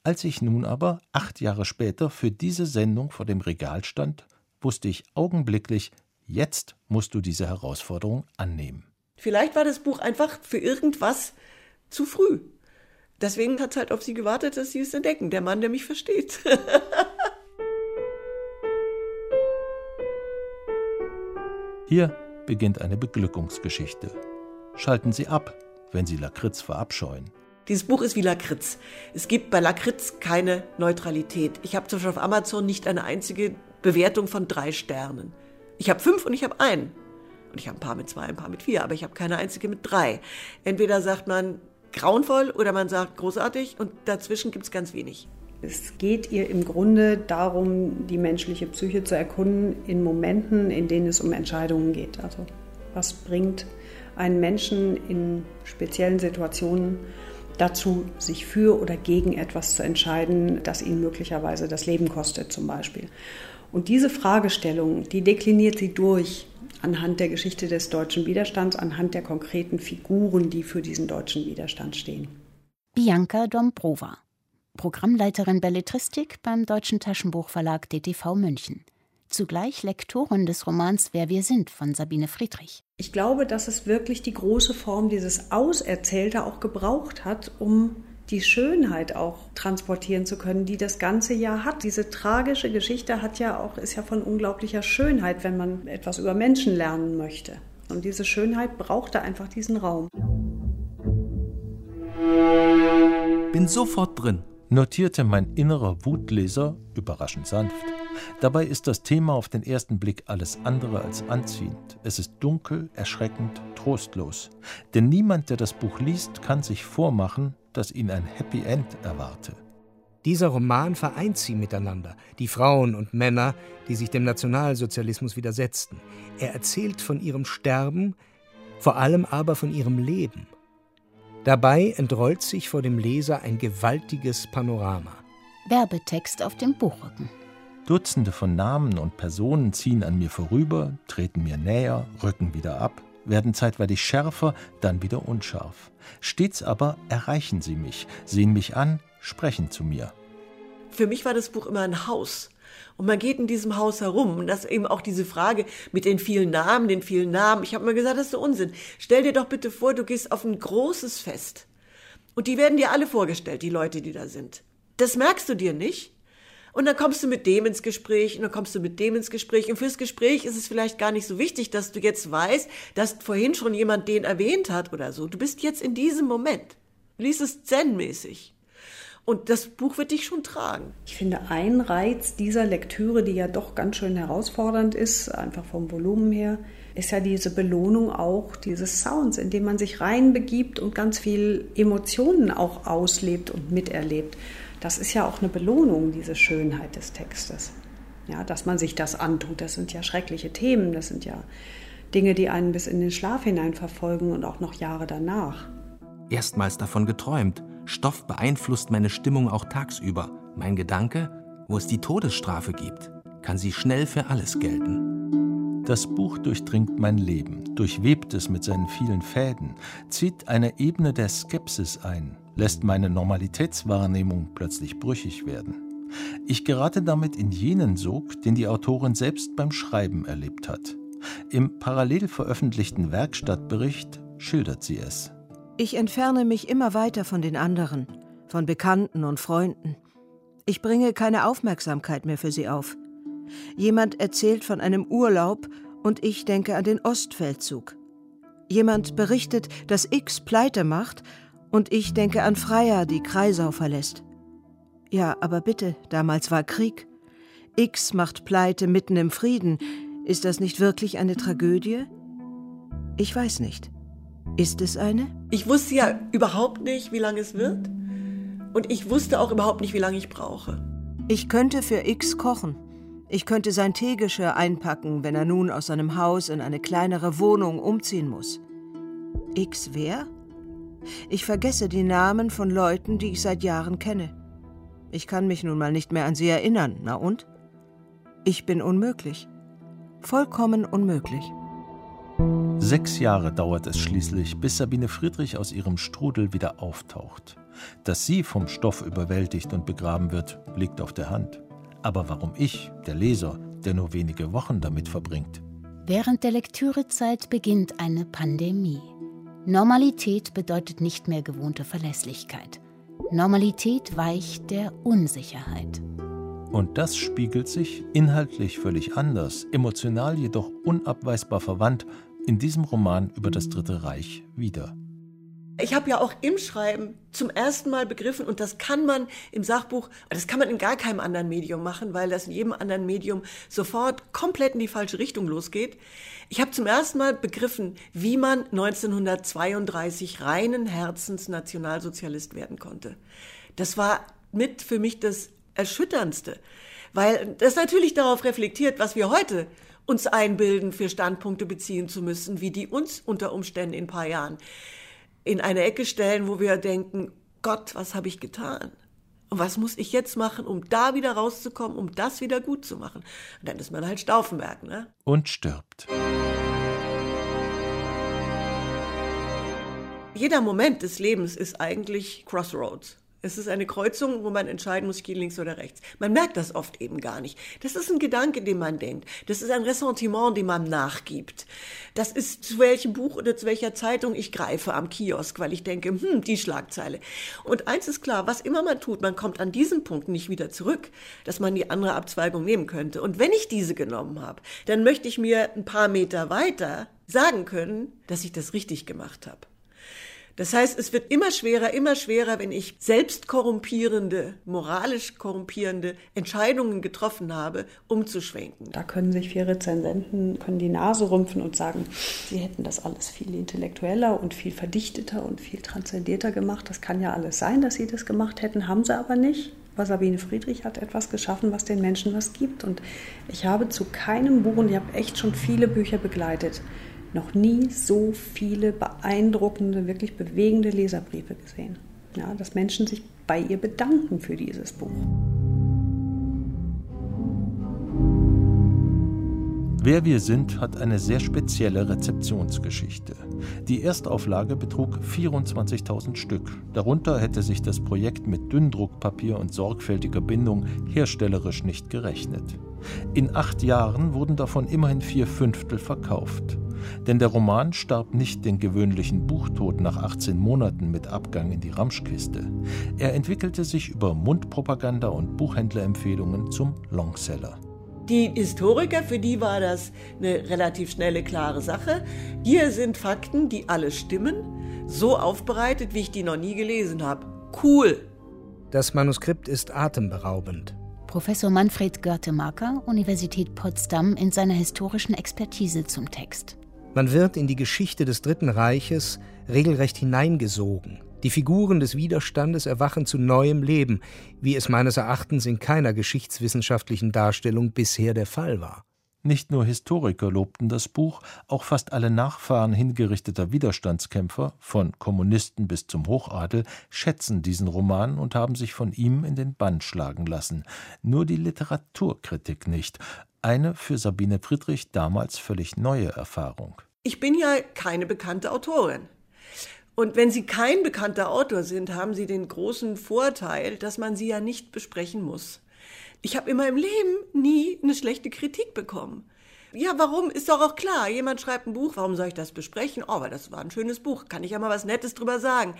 Als ich nun aber, acht Jahre später, für diese Sendung vor dem Regal stand, wusste ich augenblicklich, Jetzt musst du diese Herausforderung annehmen. Vielleicht war das Buch einfach für irgendwas zu früh. Deswegen hat es halt auf sie gewartet, dass sie es entdecken. Der Mann, der mich versteht. Hier beginnt eine Beglückungsgeschichte. Schalten Sie ab, wenn Sie Lakritz verabscheuen. Dieses Buch ist wie Lakritz. Es gibt bei Lakritz keine Neutralität. Ich habe zum Beispiel auf Amazon nicht eine einzige Bewertung von drei Sternen. Ich habe fünf und ich habe einen. Und ich habe ein paar mit zwei, ein paar mit vier, aber ich habe keine einzige mit drei. Entweder sagt man grauenvoll oder man sagt großartig und dazwischen gibt es ganz wenig. Es geht ihr im Grunde darum, die menschliche Psyche zu erkunden in Momenten, in denen es um Entscheidungen geht. Also was bringt einen Menschen in speziellen Situationen dazu, sich für oder gegen etwas zu entscheiden, das ihn möglicherweise das Leben kostet zum Beispiel. Und diese Fragestellung, die dekliniert sie durch anhand der Geschichte des deutschen Widerstands, anhand der konkreten Figuren, die für diesen deutschen Widerstand stehen. Bianca Dombrova, Programmleiterin Belletristik beim Deutschen Taschenbuchverlag DTV München. Zugleich Lektorin des Romans Wer wir sind von Sabine Friedrich. Ich glaube, dass es wirklich die große Form dieses Auserzählte auch gebraucht hat, um die Schönheit auch transportieren zu können, die das ganze Jahr hat. Diese tragische Geschichte hat ja auch, ist ja von unglaublicher Schönheit, wenn man etwas über Menschen lernen möchte. Und diese Schönheit brauchte einfach diesen Raum. Bin sofort drin, notierte mein innerer Wutleser überraschend sanft. Dabei ist das Thema auf den ersten Blick alles andere als anziehend. Es ist dunkel, erschreckend, trostlos. Denn niemand, der das Buch liest, kann sich vormachen, dass ihn ein Happy End erwarte. Dieser Roman vereint sie miteinander, die Frauen und Männer, die sich dem Nationalsozialismus widersetzten. Er erzählt von ihrem Sterben, vor allem aber von ihrem Leben. Dabei entrollt sich vor dem Leser ein gewaltiges Panorama. Werbetext auf dem Buchrücken. Dutzende von Namen und Personen ziehen an mir vorüber, treten mir näher, rücken wieder ab, werden zeitweilig schärfer, dann wieder unscharf. Stets aber erreichen sie mich, sehen mich an, sprechen zu mir. Für mich war das Buch immer ein Haus. Und man geht in diesem Haus herum. Und das eben auch diese Frage mit den vielen Namen, den vielen Namen. Ich habe mir gesagt, das ist so Unsinn. Stell dir doch bitte vor, du gehst auf ein großes Fest. Und die werden dir alle vorgestellt, die Leute, die da sind. Das merkst du dir nicht. Und dann kommst du mit dem ins Gespräch und dann kommst du mit dem ins Gespräch. Und fürs Gespräch ist es vielleicht gar nicht so wichtig, dass du jetzt weißt, dass vorhin schon jemand den erwähnt hat oder so. Du bist jetzt in diesem Moment. Du liest es zen-mäßig. Und das Buch wird dich schon tragen. Ich finde, ein Reiz dieser Lektüre, die ja doch ganz schön herausfordernd ist, einfach vom Volumen her, ist ja diese Belohnung auch dieses Sounds, in dem man sich reinbegibt und ganz viel Emotionen auch auslebt und miterlebt das ist ja auch eine Belohnung, diese Schönheit des Textes. Ja, dass man sich das antut, das sind ja schreckliche Themen, das sind ja Dinge, die einen bis in den Schlaf hinein verfolgen und auch noch Jahre danach. Erstmals davon geträumt. Stoff beeinflusst meine Stimmung auch tagsüber. Mein Gedanke, wo es die Todesstrafe gibt, kann sie schnell für alles gelten. Das Buch durchdringt mein Leben, durchwebt es mit seinen vielen Fäden, zieht eine Ebene der Skepsis ein, lässt meine Normalitätswahrnehmung plötzlich brüchig werden. Ich gerate damit in jenen Sog, den die Autorin selbst beim Schreiben erlebt hat. Im parallel veröffentlichten Werkstattbericht schildert sie es. Ich entferne mich immer weiter von den anderen, von Bekannten und Freunden. Ich bringe keine Aufmerksamkeit mehr für sie auf. Jemand erzählt von einem Urlaub und ich denke an den Ostfeldzug. Jemand berichtet, dass X pleite macht und ich denke an Freya, die Kreisau verlässt. Ja, aber bitte, damals war Krieg. X macht Pleite mitten im Frieden. Ist das nicht wirklich eine Tragödie? Ich weiß nicht. Ist es eine? Ich wusste ja überhaupt nicht, wie lange es wird. Und ich wusste auch überhaupt nicht, wie lange ich brauche. Ich könnte für X kochen. Ich könnte sein Teegeschirr einpacken, wenn er nun aus seinem Haus in eine kleinere Wohnung umziehen muss. X wer? Ich vergesse die Namen von Leuten, die ich seit Jahren kenne. Ich kann mich nun mal nicht mehr an sie erinnern, na und? Ich bin unmöglich. Vollkommen unmöglich. Sechs Jahre dauert es schließlich, bis Sabine Friedrich aus ihrem Strudel wieder auftaucht. Dass sie vom Stoff überwältigt und begraben wird, liegt auf der Hand. Aber warum ich, der Leser, der nur wenige Wochen damit verbringt? Während der Lektürezeit beginnt eine Pandemie. Normalität bedeutet nicht mehr gewohnte Verlässlichkeit. Normalität weicht der Unsicherheit. Und das spiegelt sich, inhaltlich völlig anders, emotional jedoch unabweisbar verwandt, in diesem Roman über das Dritte Reich wieder. Ich habe ja auch im Schreiben zum ersten Mal begriffen, und das kann man im Sachbuch, das kann man in gar keinem anderen Medium machen, weil das in jedem anderen Medium sofort komplett in die falsche Richtung losgeht. Ich habe zum ersten Mal begriffen, wie man 1932 reinen Herzens Nationalsozialist werden konnte. Das war mit für mich das Erschütterndste, weil das natürlich darauf reflektiert, was wir heute uns einbilden, für Standpunkte beziehen zu müssen, wie die uns unter Umständen in ein paar Jahren in eine Ecke stellen, wo wir denken, Gott, was habe ich getan? Und was muss ich jetzt machen, um da wieder rauszukommen, um das wieder gut zu machen? Und dann ist man halt Stauffenberg, ne? Und stirbt. Jeder Moment des Lebens ist eigentlich Crossroads. Es ist eine Kreuzung, wo man entscheiden muss, ich gehe links oder rechts. Man merkt das oft eben gar nicht. Das ist ein Gedanke, den man denkt. Das ist ein Ressentiment, dem man nachgibt. Das ist zu welchem Buch oder zu welcher Zeitung ich greife am Kiosk, weil ich denke, hm, die Schlagzeile. Und eins ist klar, was immer man tut, man kommt an diesen Punkt nicht wieder zurück, dass man die andere Abzweigung nehmen könnte. Und wenn ich diese genommen habe, dann möchte ich mir ein paar Meter weiter sagen können, dass ich das richtig gemacht habe. Das heißt, es wird immer schwerer, immer schwerer, wenn ich selbst korrumpierende, moralisch korrumpierende Entscheidungen getroffen habe, umzuschwenken. Da können sich vier Rezensenten können die Nase rümpfen und sagen, sie hätten das alles viel intellektueller und viel verdichteter und viel transzendierter gemacht. Das kann ja alles sein, dass sie das gemacht hätten, haben sie aber nicht. Aber Sabine Friedrich hat etwas geschaffen, was den Menschen was gibt. Und ich habe zu keinem Buch, und ich habe echt schon viele Bücher begleitet, noch nie so viele beeindruckende, wirklich bewegende Leserbriefe gesehen. Ja, dass Menschen sich bei ihr bedanken für dieses Buch. Wer wir sind hat eine sehr spezielle Rezeptionsgeschichte. Die Erstauflage betrug 24.000 Stück. Darunter hätte sich das Projekt mit Dünndruckpapier und sorgfältiger Bindung herstellerisch nicht gerechnet. In acht Jahren wurden davon immerhin vier Fünftel verkauft. Denn der Roman starb nicht den gewöhnlichen Buchtod nach 18 Monaten mit Abgang in die Ramschkiste. Er entwickelte sich über Mundpropaganda und Buchhändlerempfehlungen zum Longseller. Die Historiker, für die war das eine relativ schnelle, klare Sache. Hier sind Fakten, die alle stimmen, so aufbereitet, wie ich die noch nie gelesen habe. Cool. Das Manuskript ist atemberaubend. Professor Manfred Görtemaker, Universität Potsdam, in seiner historischen Expertise zum Text. Man wird in die Geschichte des Dritten Reiches regelrecht hineingesogen. Die Figuren des Widerstandes erwachen zu neuem Leben, wie es meines Erachtens in keiner geschichtswissenschaftlichen Darstellung bisher der Fall war. Nicht nur Historiker lobten das Buch, auch fast alle Nachfahren hingerichteter Widerstandskämpfer, von Kommunisten bis zum Hochadel, schätzen diesen Roman und haben sich von ihm in den Bann schlagen lassen. Nur die Literaturkritik nicht. Eine für Sabine Friedrich damals völlig neue Erfahrung. Ich bin ja keine bekannte Autorin. Und wenn Sie kein bekannter Autor sind, haben Sie den großen Vorteil, dass man Sie ja nicht besprechen muss. Ich habe in meinem Leben nie eine schlechte Kritik bekommen. Ja, warum? Ist doch auch klar. Jemand schreibt ein Buch, warum soll ich das besprechen? Oh, weil das war ein schönes Buch, kann ich ja mal was Nettes drüber sagen.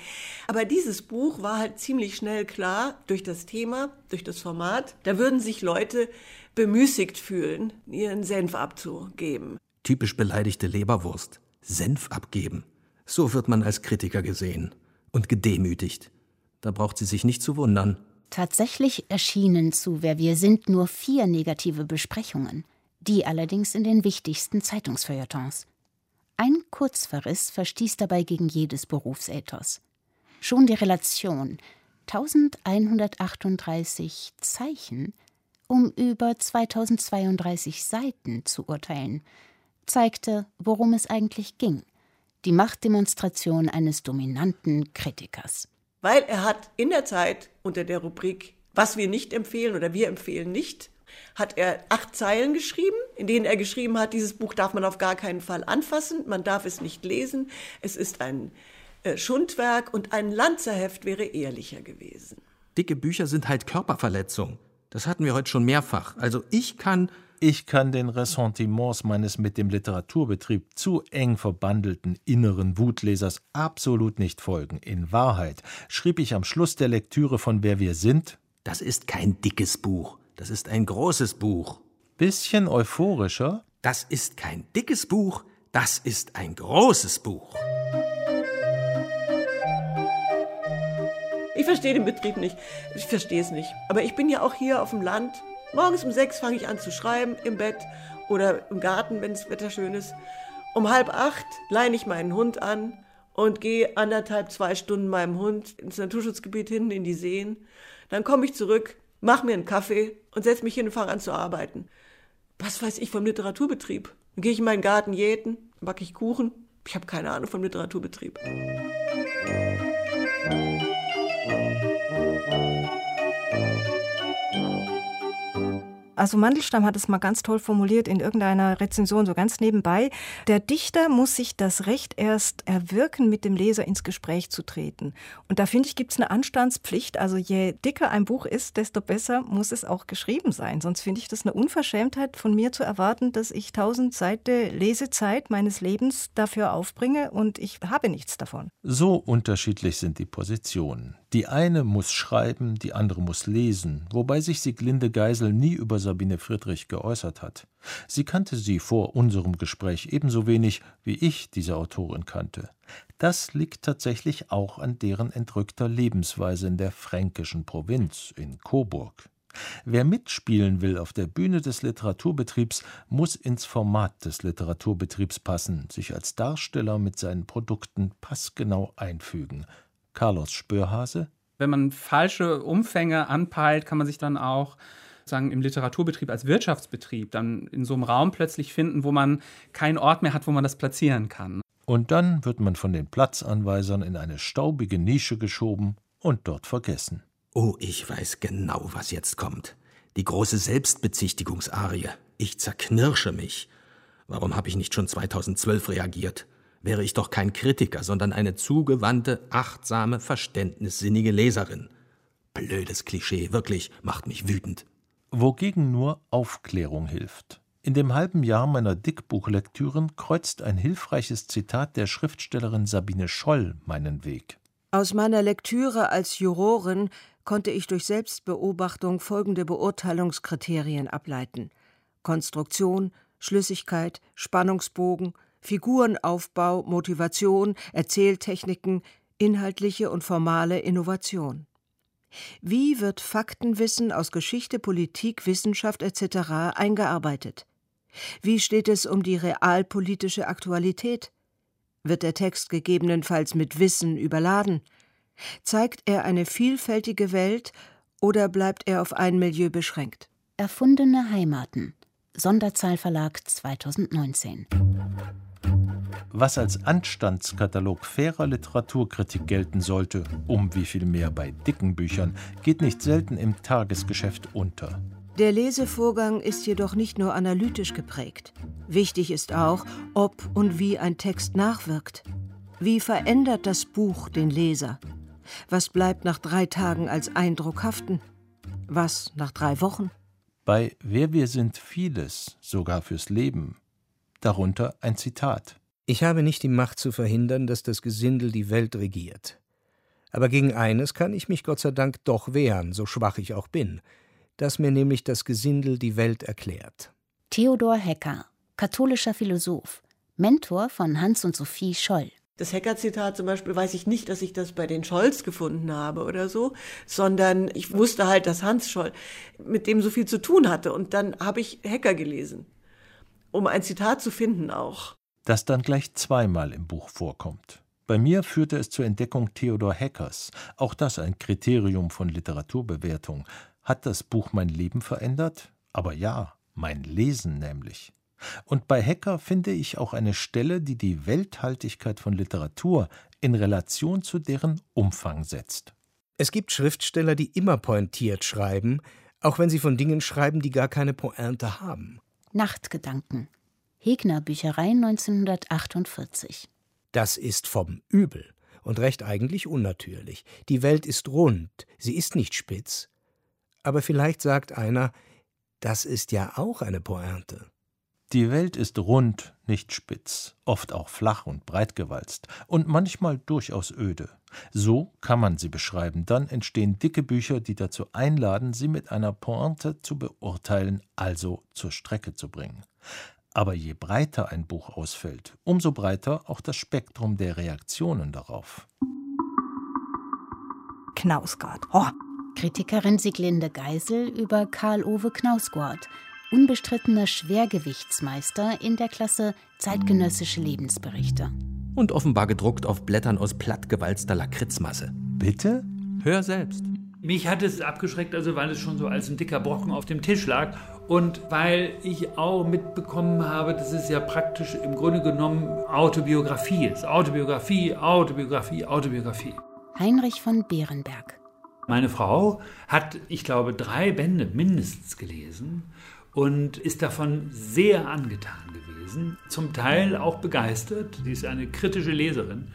Aber dieses Buch war halt ziemlich schnell klar durch das Thema, durch das Format. Da würden sich Leute bemüßigt fühlen, ihren Senf abzugeben. Typisch beleidigte Leberwurst. Senf abgeben. So wird man als Kritiker gesehen und gedemütigt. Da braucht sie sich nicht zu wundern. Tatsächlich erschienen zu Wer wir sind nur vier negative Besprechungen, die allerdings in den wichtigsten Zeitungsfeuilletons. Ein Kurzverriss verstieß dabei gegen jedes Berufsethos. Schon die Relation 1138 Zeichen, um über 2032 Seiten zu urteilen, zeigte, worum es eigentlich ging – die Machtdemonstration eines dominanten Kritikers. Weil er hat in der Zeit unter der Rubrik Was wir nicht empfehlen oder wir empfehlen nicht, hat er acht Zeilen geschrieben, in denen er geschrieben hat, dieses Buch darf man auf gar keinen Fall anfassen, man darf es nicht lesen, es ist ein äh, Schundwerk und ein Lanzerheft wäre ehrlicher gewesen. Dicke Bücher sind halt Körperverletzung. Das hatten wir heute schon mehrfach. Also ich kann ich kann den Ressentiments meines mit dem Literaturbetrieb zu eng verbandelten inneren Wutlesers absolut nicht folgen. In Wahrheit schrieb ich am Schluss der Lektüre von Wer wir sind. Das ist kein dickes Buch. Das ist ein großes Buch. Bisschen euphorischer. Das ist kein dickes Buch. Das ist ein großes Buch. Ich verstehe den Betrieb nicht. Ich verstehe es nicht. Aber ich bin ja auch hier auf dem Land Morgens um sechs fange ich an zu schreiben im Bett oder im Garten, wenn das Wetter schön ist. Um halb acht leine ich meinen Hund an und gehe anderthalb, zwei Stunden meinem Hund ins Naturschutzgebiet hin, in die Seen. Dann komme ich zurück, mache mir einen Kaffee und setze mich hin und fange an zu arbeiten. Was weiß ich vom Literaturbetrieb? Dann gehe ich in meinen Garten jäten, backe ich Kuchen. Ich habe keine Ahnung vom Literaturbetrieb. Also Mandelstamm hat es mal ganz toll formuliert in irgendeiner Rezension, so ganz nebenbei. Der Dichter muss sich das Recht erst erwirken, mit dem Leser ins Gespräch zu treten. Und da finde ich, gibt es eine Anstandspflicht. Also je dicker ein Buch ist, desto besser muss es auch geschrieben sein. Sonst finde ich das eine Unverschämtheit von mir zu erwarten, dass ich tausend Seiten Lesezeit meines Lebens dafür aufbringe und ich habe nichts davon. So unterschiedlich sind die Positionen. Die eine muss schreiben, die andere muss lesen, wobei sich Sieglinde Geisel nie über Sabine Friedrich geäußert hat. Sie kannte sie vor unserem Gespräch ebenso wenig, wie ich diese Autorin kannte. Das liegt tatsächlich auch an deren entrückter Lebensweise in der fränkischen Provinz, in Coburg. Wer mitspielen will auf der Bühne des Literaturbetriebs, muss ins Format des Literaturbetriebs passen, sich als Darsteller mit seinen Produkten passgenau einfügen – Carlos Spörhase. Wenn man falsche Umfänge anpeilt, kann man sich dann auch sagen, im Literaturbetrieb als Wirtschaftsbetrieb dann in so einem Raum plötzlich finden, wo man keinen Ort mehr hat, wo man das platzieren kann. Und dann wird man von den Platzanweisern in eine staubige Nische geschoben und dort vergessen. Oh, ich weiß genau, was jetzt kommt. Die große Selbstbezichtigungsarie. Ich zerknirsche mich. Warum habe ich nicht schon 2012 reagiert? Wäre ich doch kein Kritiker, sondern eine zugewandte, achtsame, verständnissinnige Leserin. Blödes Klischee, wirklich, macht mich wütend. Wogegen nur Aufklärung hilft. In dem halben Jahr meiner Dickbuchlektüren kreuzt ein hilfreiches Zitat der Schriftstellerin Sabine Scholl meinen Weg. Aus meiner Lektüre als Jurorin konnte ich durch Selbstbeobachtung folgende Beurteilungskriterien ableiten: Konstruktion, Schlüssigkeit, Spannungsbogen, Figurenaufbau, Motivation, Erzähltechniken, inhaltliche und formale Innovation. Wie wird Faktenwissen aus Geschichte, Politik, Wissenschaft etc. eingearbeitet? Wie steht es um die realpolitische Aktualität? Wird der Text gegebenenfalls mit Wissen überladen? Zeigt er eine vielfältige Welt oder bleibt er auf ein Milieu beschränkt? Erfundene Heimaten. Sonderzahlverlag 2019. Was als Anstandskatalog fairer Literaturkritik gelten sollte, um wie viel mehr bei dicken Büchern, geht nicht selten im Tagesgeschäft unter. Der Lesevorgang ist jedoch nicht nur analytisch geprägt. Wichtig ist auch, ob und wie ein Text nachwirkt. Wie verändert das Buch den Leser? Was bleibt nach drei Tagen als Eindruck haften? Was nach drei Wochen? Bei Wer wir sind vieles, sogar fürs Leben. Darunter ein Zitat. Ich habe nicht die Macht zu verhindern, dass das Gesindel die Welt regiert. Aber gegen eines kann ich mich Gott sei Dank doch wehren, so schwach ich auch bin, dass mir nämlich das Gesindel die Welt erklärt. Theodor Hecker, katholischer Philosoph, Mentor von Hans und Sophie Scholl. Das Hacker-Zitat zum Beispiel weiß ich nicht, dass ich das bei den Scholz gefunden habe oder so, sondern ich wusste halt, dass Hans Scholl mit dem so viel zu tun hatte. Und dann habe ich Hacker gelesen, um ein Zitat zu finden auch das dann gleich zweimal im Buch vorkommt. Bei mir führte es zur Entdeckung Theodor Heckers, auch das ein Kriterium von Literaturbewertung. Hat das Buch mein Leben verändert? Aber ja, mein Lesen nämlich. Und bei Hecker finde ich auch eine Stelle, die die Welthaltigkeit von Literatur in Relation zu deren Umfang setzt. Es gibt Schriftsteller, die immer pointiert schreiben, auch wenn sie von Dingen schreiben, die gar keine Pointe haben. Nachtgedanken Hegner Bücherei 1948. Das ist vom Übel und recht eigentlich unnatürlich. Die Welt ist rund, sie ist nicht spitz. Aber vielleicht sagt einer, das ist ja auch eine Pointe. Die Welt ist rund, nicht spitz, oft auch flach und breitgewalzt und manchmal durchaus öde. So kann man sie beschreiben. Dann entstehen dicke Bücher, die dazu einladen, sie mit einer Pointe zu beurteilen, also zur Strecke zu bringen. Aber je breiter ein Buch ausfällt, umso breiter auch das Spektrum der Reaktionen darauf. Knausgard. Oh. Kritikerin Sieglinde Geisel über Karl-Ove Knausgard, unbestrittener Schwergewichtsmeister in der Klasse zeitgenössische Lebensberichte. Und offenbar gedruckt auf Blättern aus plattgewalzter Lakritzmasse. Bitte? Hör selbst. Mich hat es abgeschreckt, also weil es schon so als ein dicker Brocken auf dem Tisch lag und weil ich auch mitbekommen habe, dass es ja praktisch im Grunde genommen Autobiografie ist. Autobiografie, Autobiografie, Autobiografie. Heinrich von Bärenberg. Meine Frau hat, ich glaube, drei Bände mindestens gelesen und ist davon sehr angetan gewesen, zum Teil auch begeistert. Sie ist eine kritische Leserin,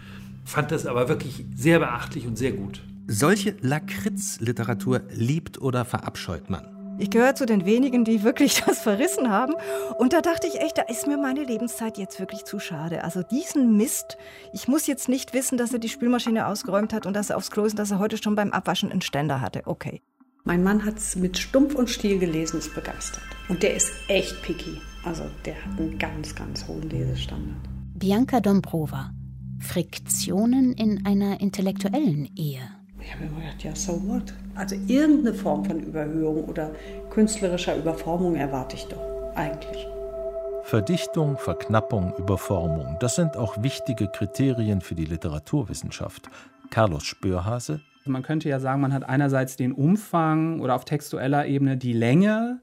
fand das aber wirklich sehr beachtlich und sehr gut. Solche Lakritz-Literatur liebt oder verabscheut man. Ich gehöre zu den wenigen, die wirklich das verrissen haben. Und da dachte ich echt, da ist mir meine Lebenszeit jetzt wirklich zu schade. Also diesen Mist, ich muss jetzt nicht wissen, dass er die Spülmaschine ausgeräumt hat und dass er aufs Klo ist und dass er heute schon beim Abwaschen einen Ständer hatte. Okay. Mein Mann hat es mit Stumpf und Stiel gelesen, ist begeistert. Und der ist echt picky. Also der hat einen ganz, ganz hohen Lesestandard. Bianca Dombrova. Friktionen in einer intellektuellen Ehe. Ich habe immer gedacht, ja, so what? Also irgendeine Form von Überhöhung oder künstlerischer Überformung erwarte ich doch eigentlich. Verdichtung, Verknappung, Überformung, das sind auch wichtige Kriterien für die Literaturwissenschaft. Carlos Spörhase, Man könnte ja sagen, man hat einerseits den Umfang oder auf textueller Ebene die Länge.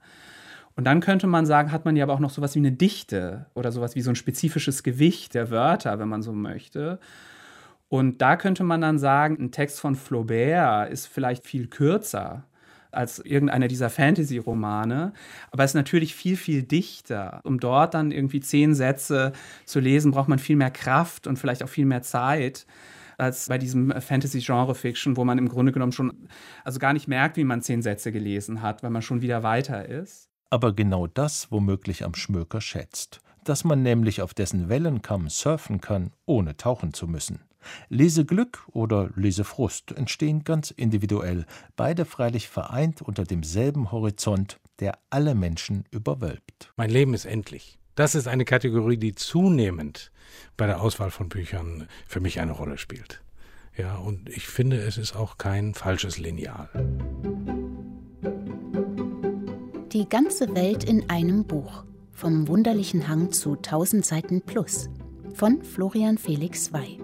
Und dann könnte man sagen, hat man ja aber auch noch sowas wie eine Dichte oder sowas wie so ein spezifisches Gewicht der Wörter, wenn man so möchte. Und da könnte man dann sagen, ein Text von Flaubert ist vielleicht viel kürzer als irgendeiner dieser Fantasy-Romane, aber ist natürlich viel, viel dichter. Um dort dann irgendwie zehn Sätze zu lesen, braucht man viel mehr Kraft und vielleicht auch viel mehr Zeit als bei diesem Fantasy-Genre-Fiction, wo man im Grunde genommen schon also gar nicht merkt, wie man zehn Sätze gelesen hat, weil man schon wieder weiter ist. Aber genau das womöglich am Schmöker schätzt, dass man nämlich auf dessen Wellenkamm surfen kann, ohne tauchen zu müssen. Leseglück oder Lesefrust entstehen ganz individuell, beide freilich vereint unter demselben Horizont, der alle Menschen überwölbt. Mein Leben ist endlich. Das ist eine Kategorie, die zunehmend bei der Auswahl von Büchern für mich eine Rolle spielt. Ja, und ich finde, es ist auch kein falsches Lineal. Die ganze Welt in einem Buch. Vom wunderlichen Hang zu 1000 Seiten plus. Von Florian Felix Wey.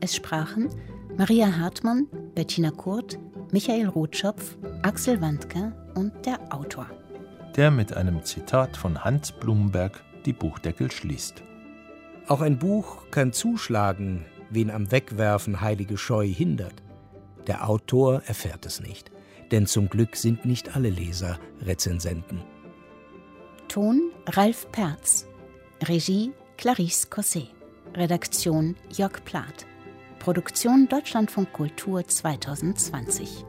Es sprachen Maria Hartmann, Bettina Kurt, Michael Rotschopf, Axel Wandke und der Autor. Der mit einem Zitat von Hans Blumenberg die Buchdeckel schließt. Auch ein Buch kann zuschlagen, wen am Wegwerfen heilige Scheu hindert. Der Autor erfährt es nicht, denn zum Glück sind nicht alle Leser Rezensenten. Ton Ralf Perz, Regie Clarisse Cosset, Redaktion Jörg Plath. Produktion Deutschlandfunk Kultur 2020.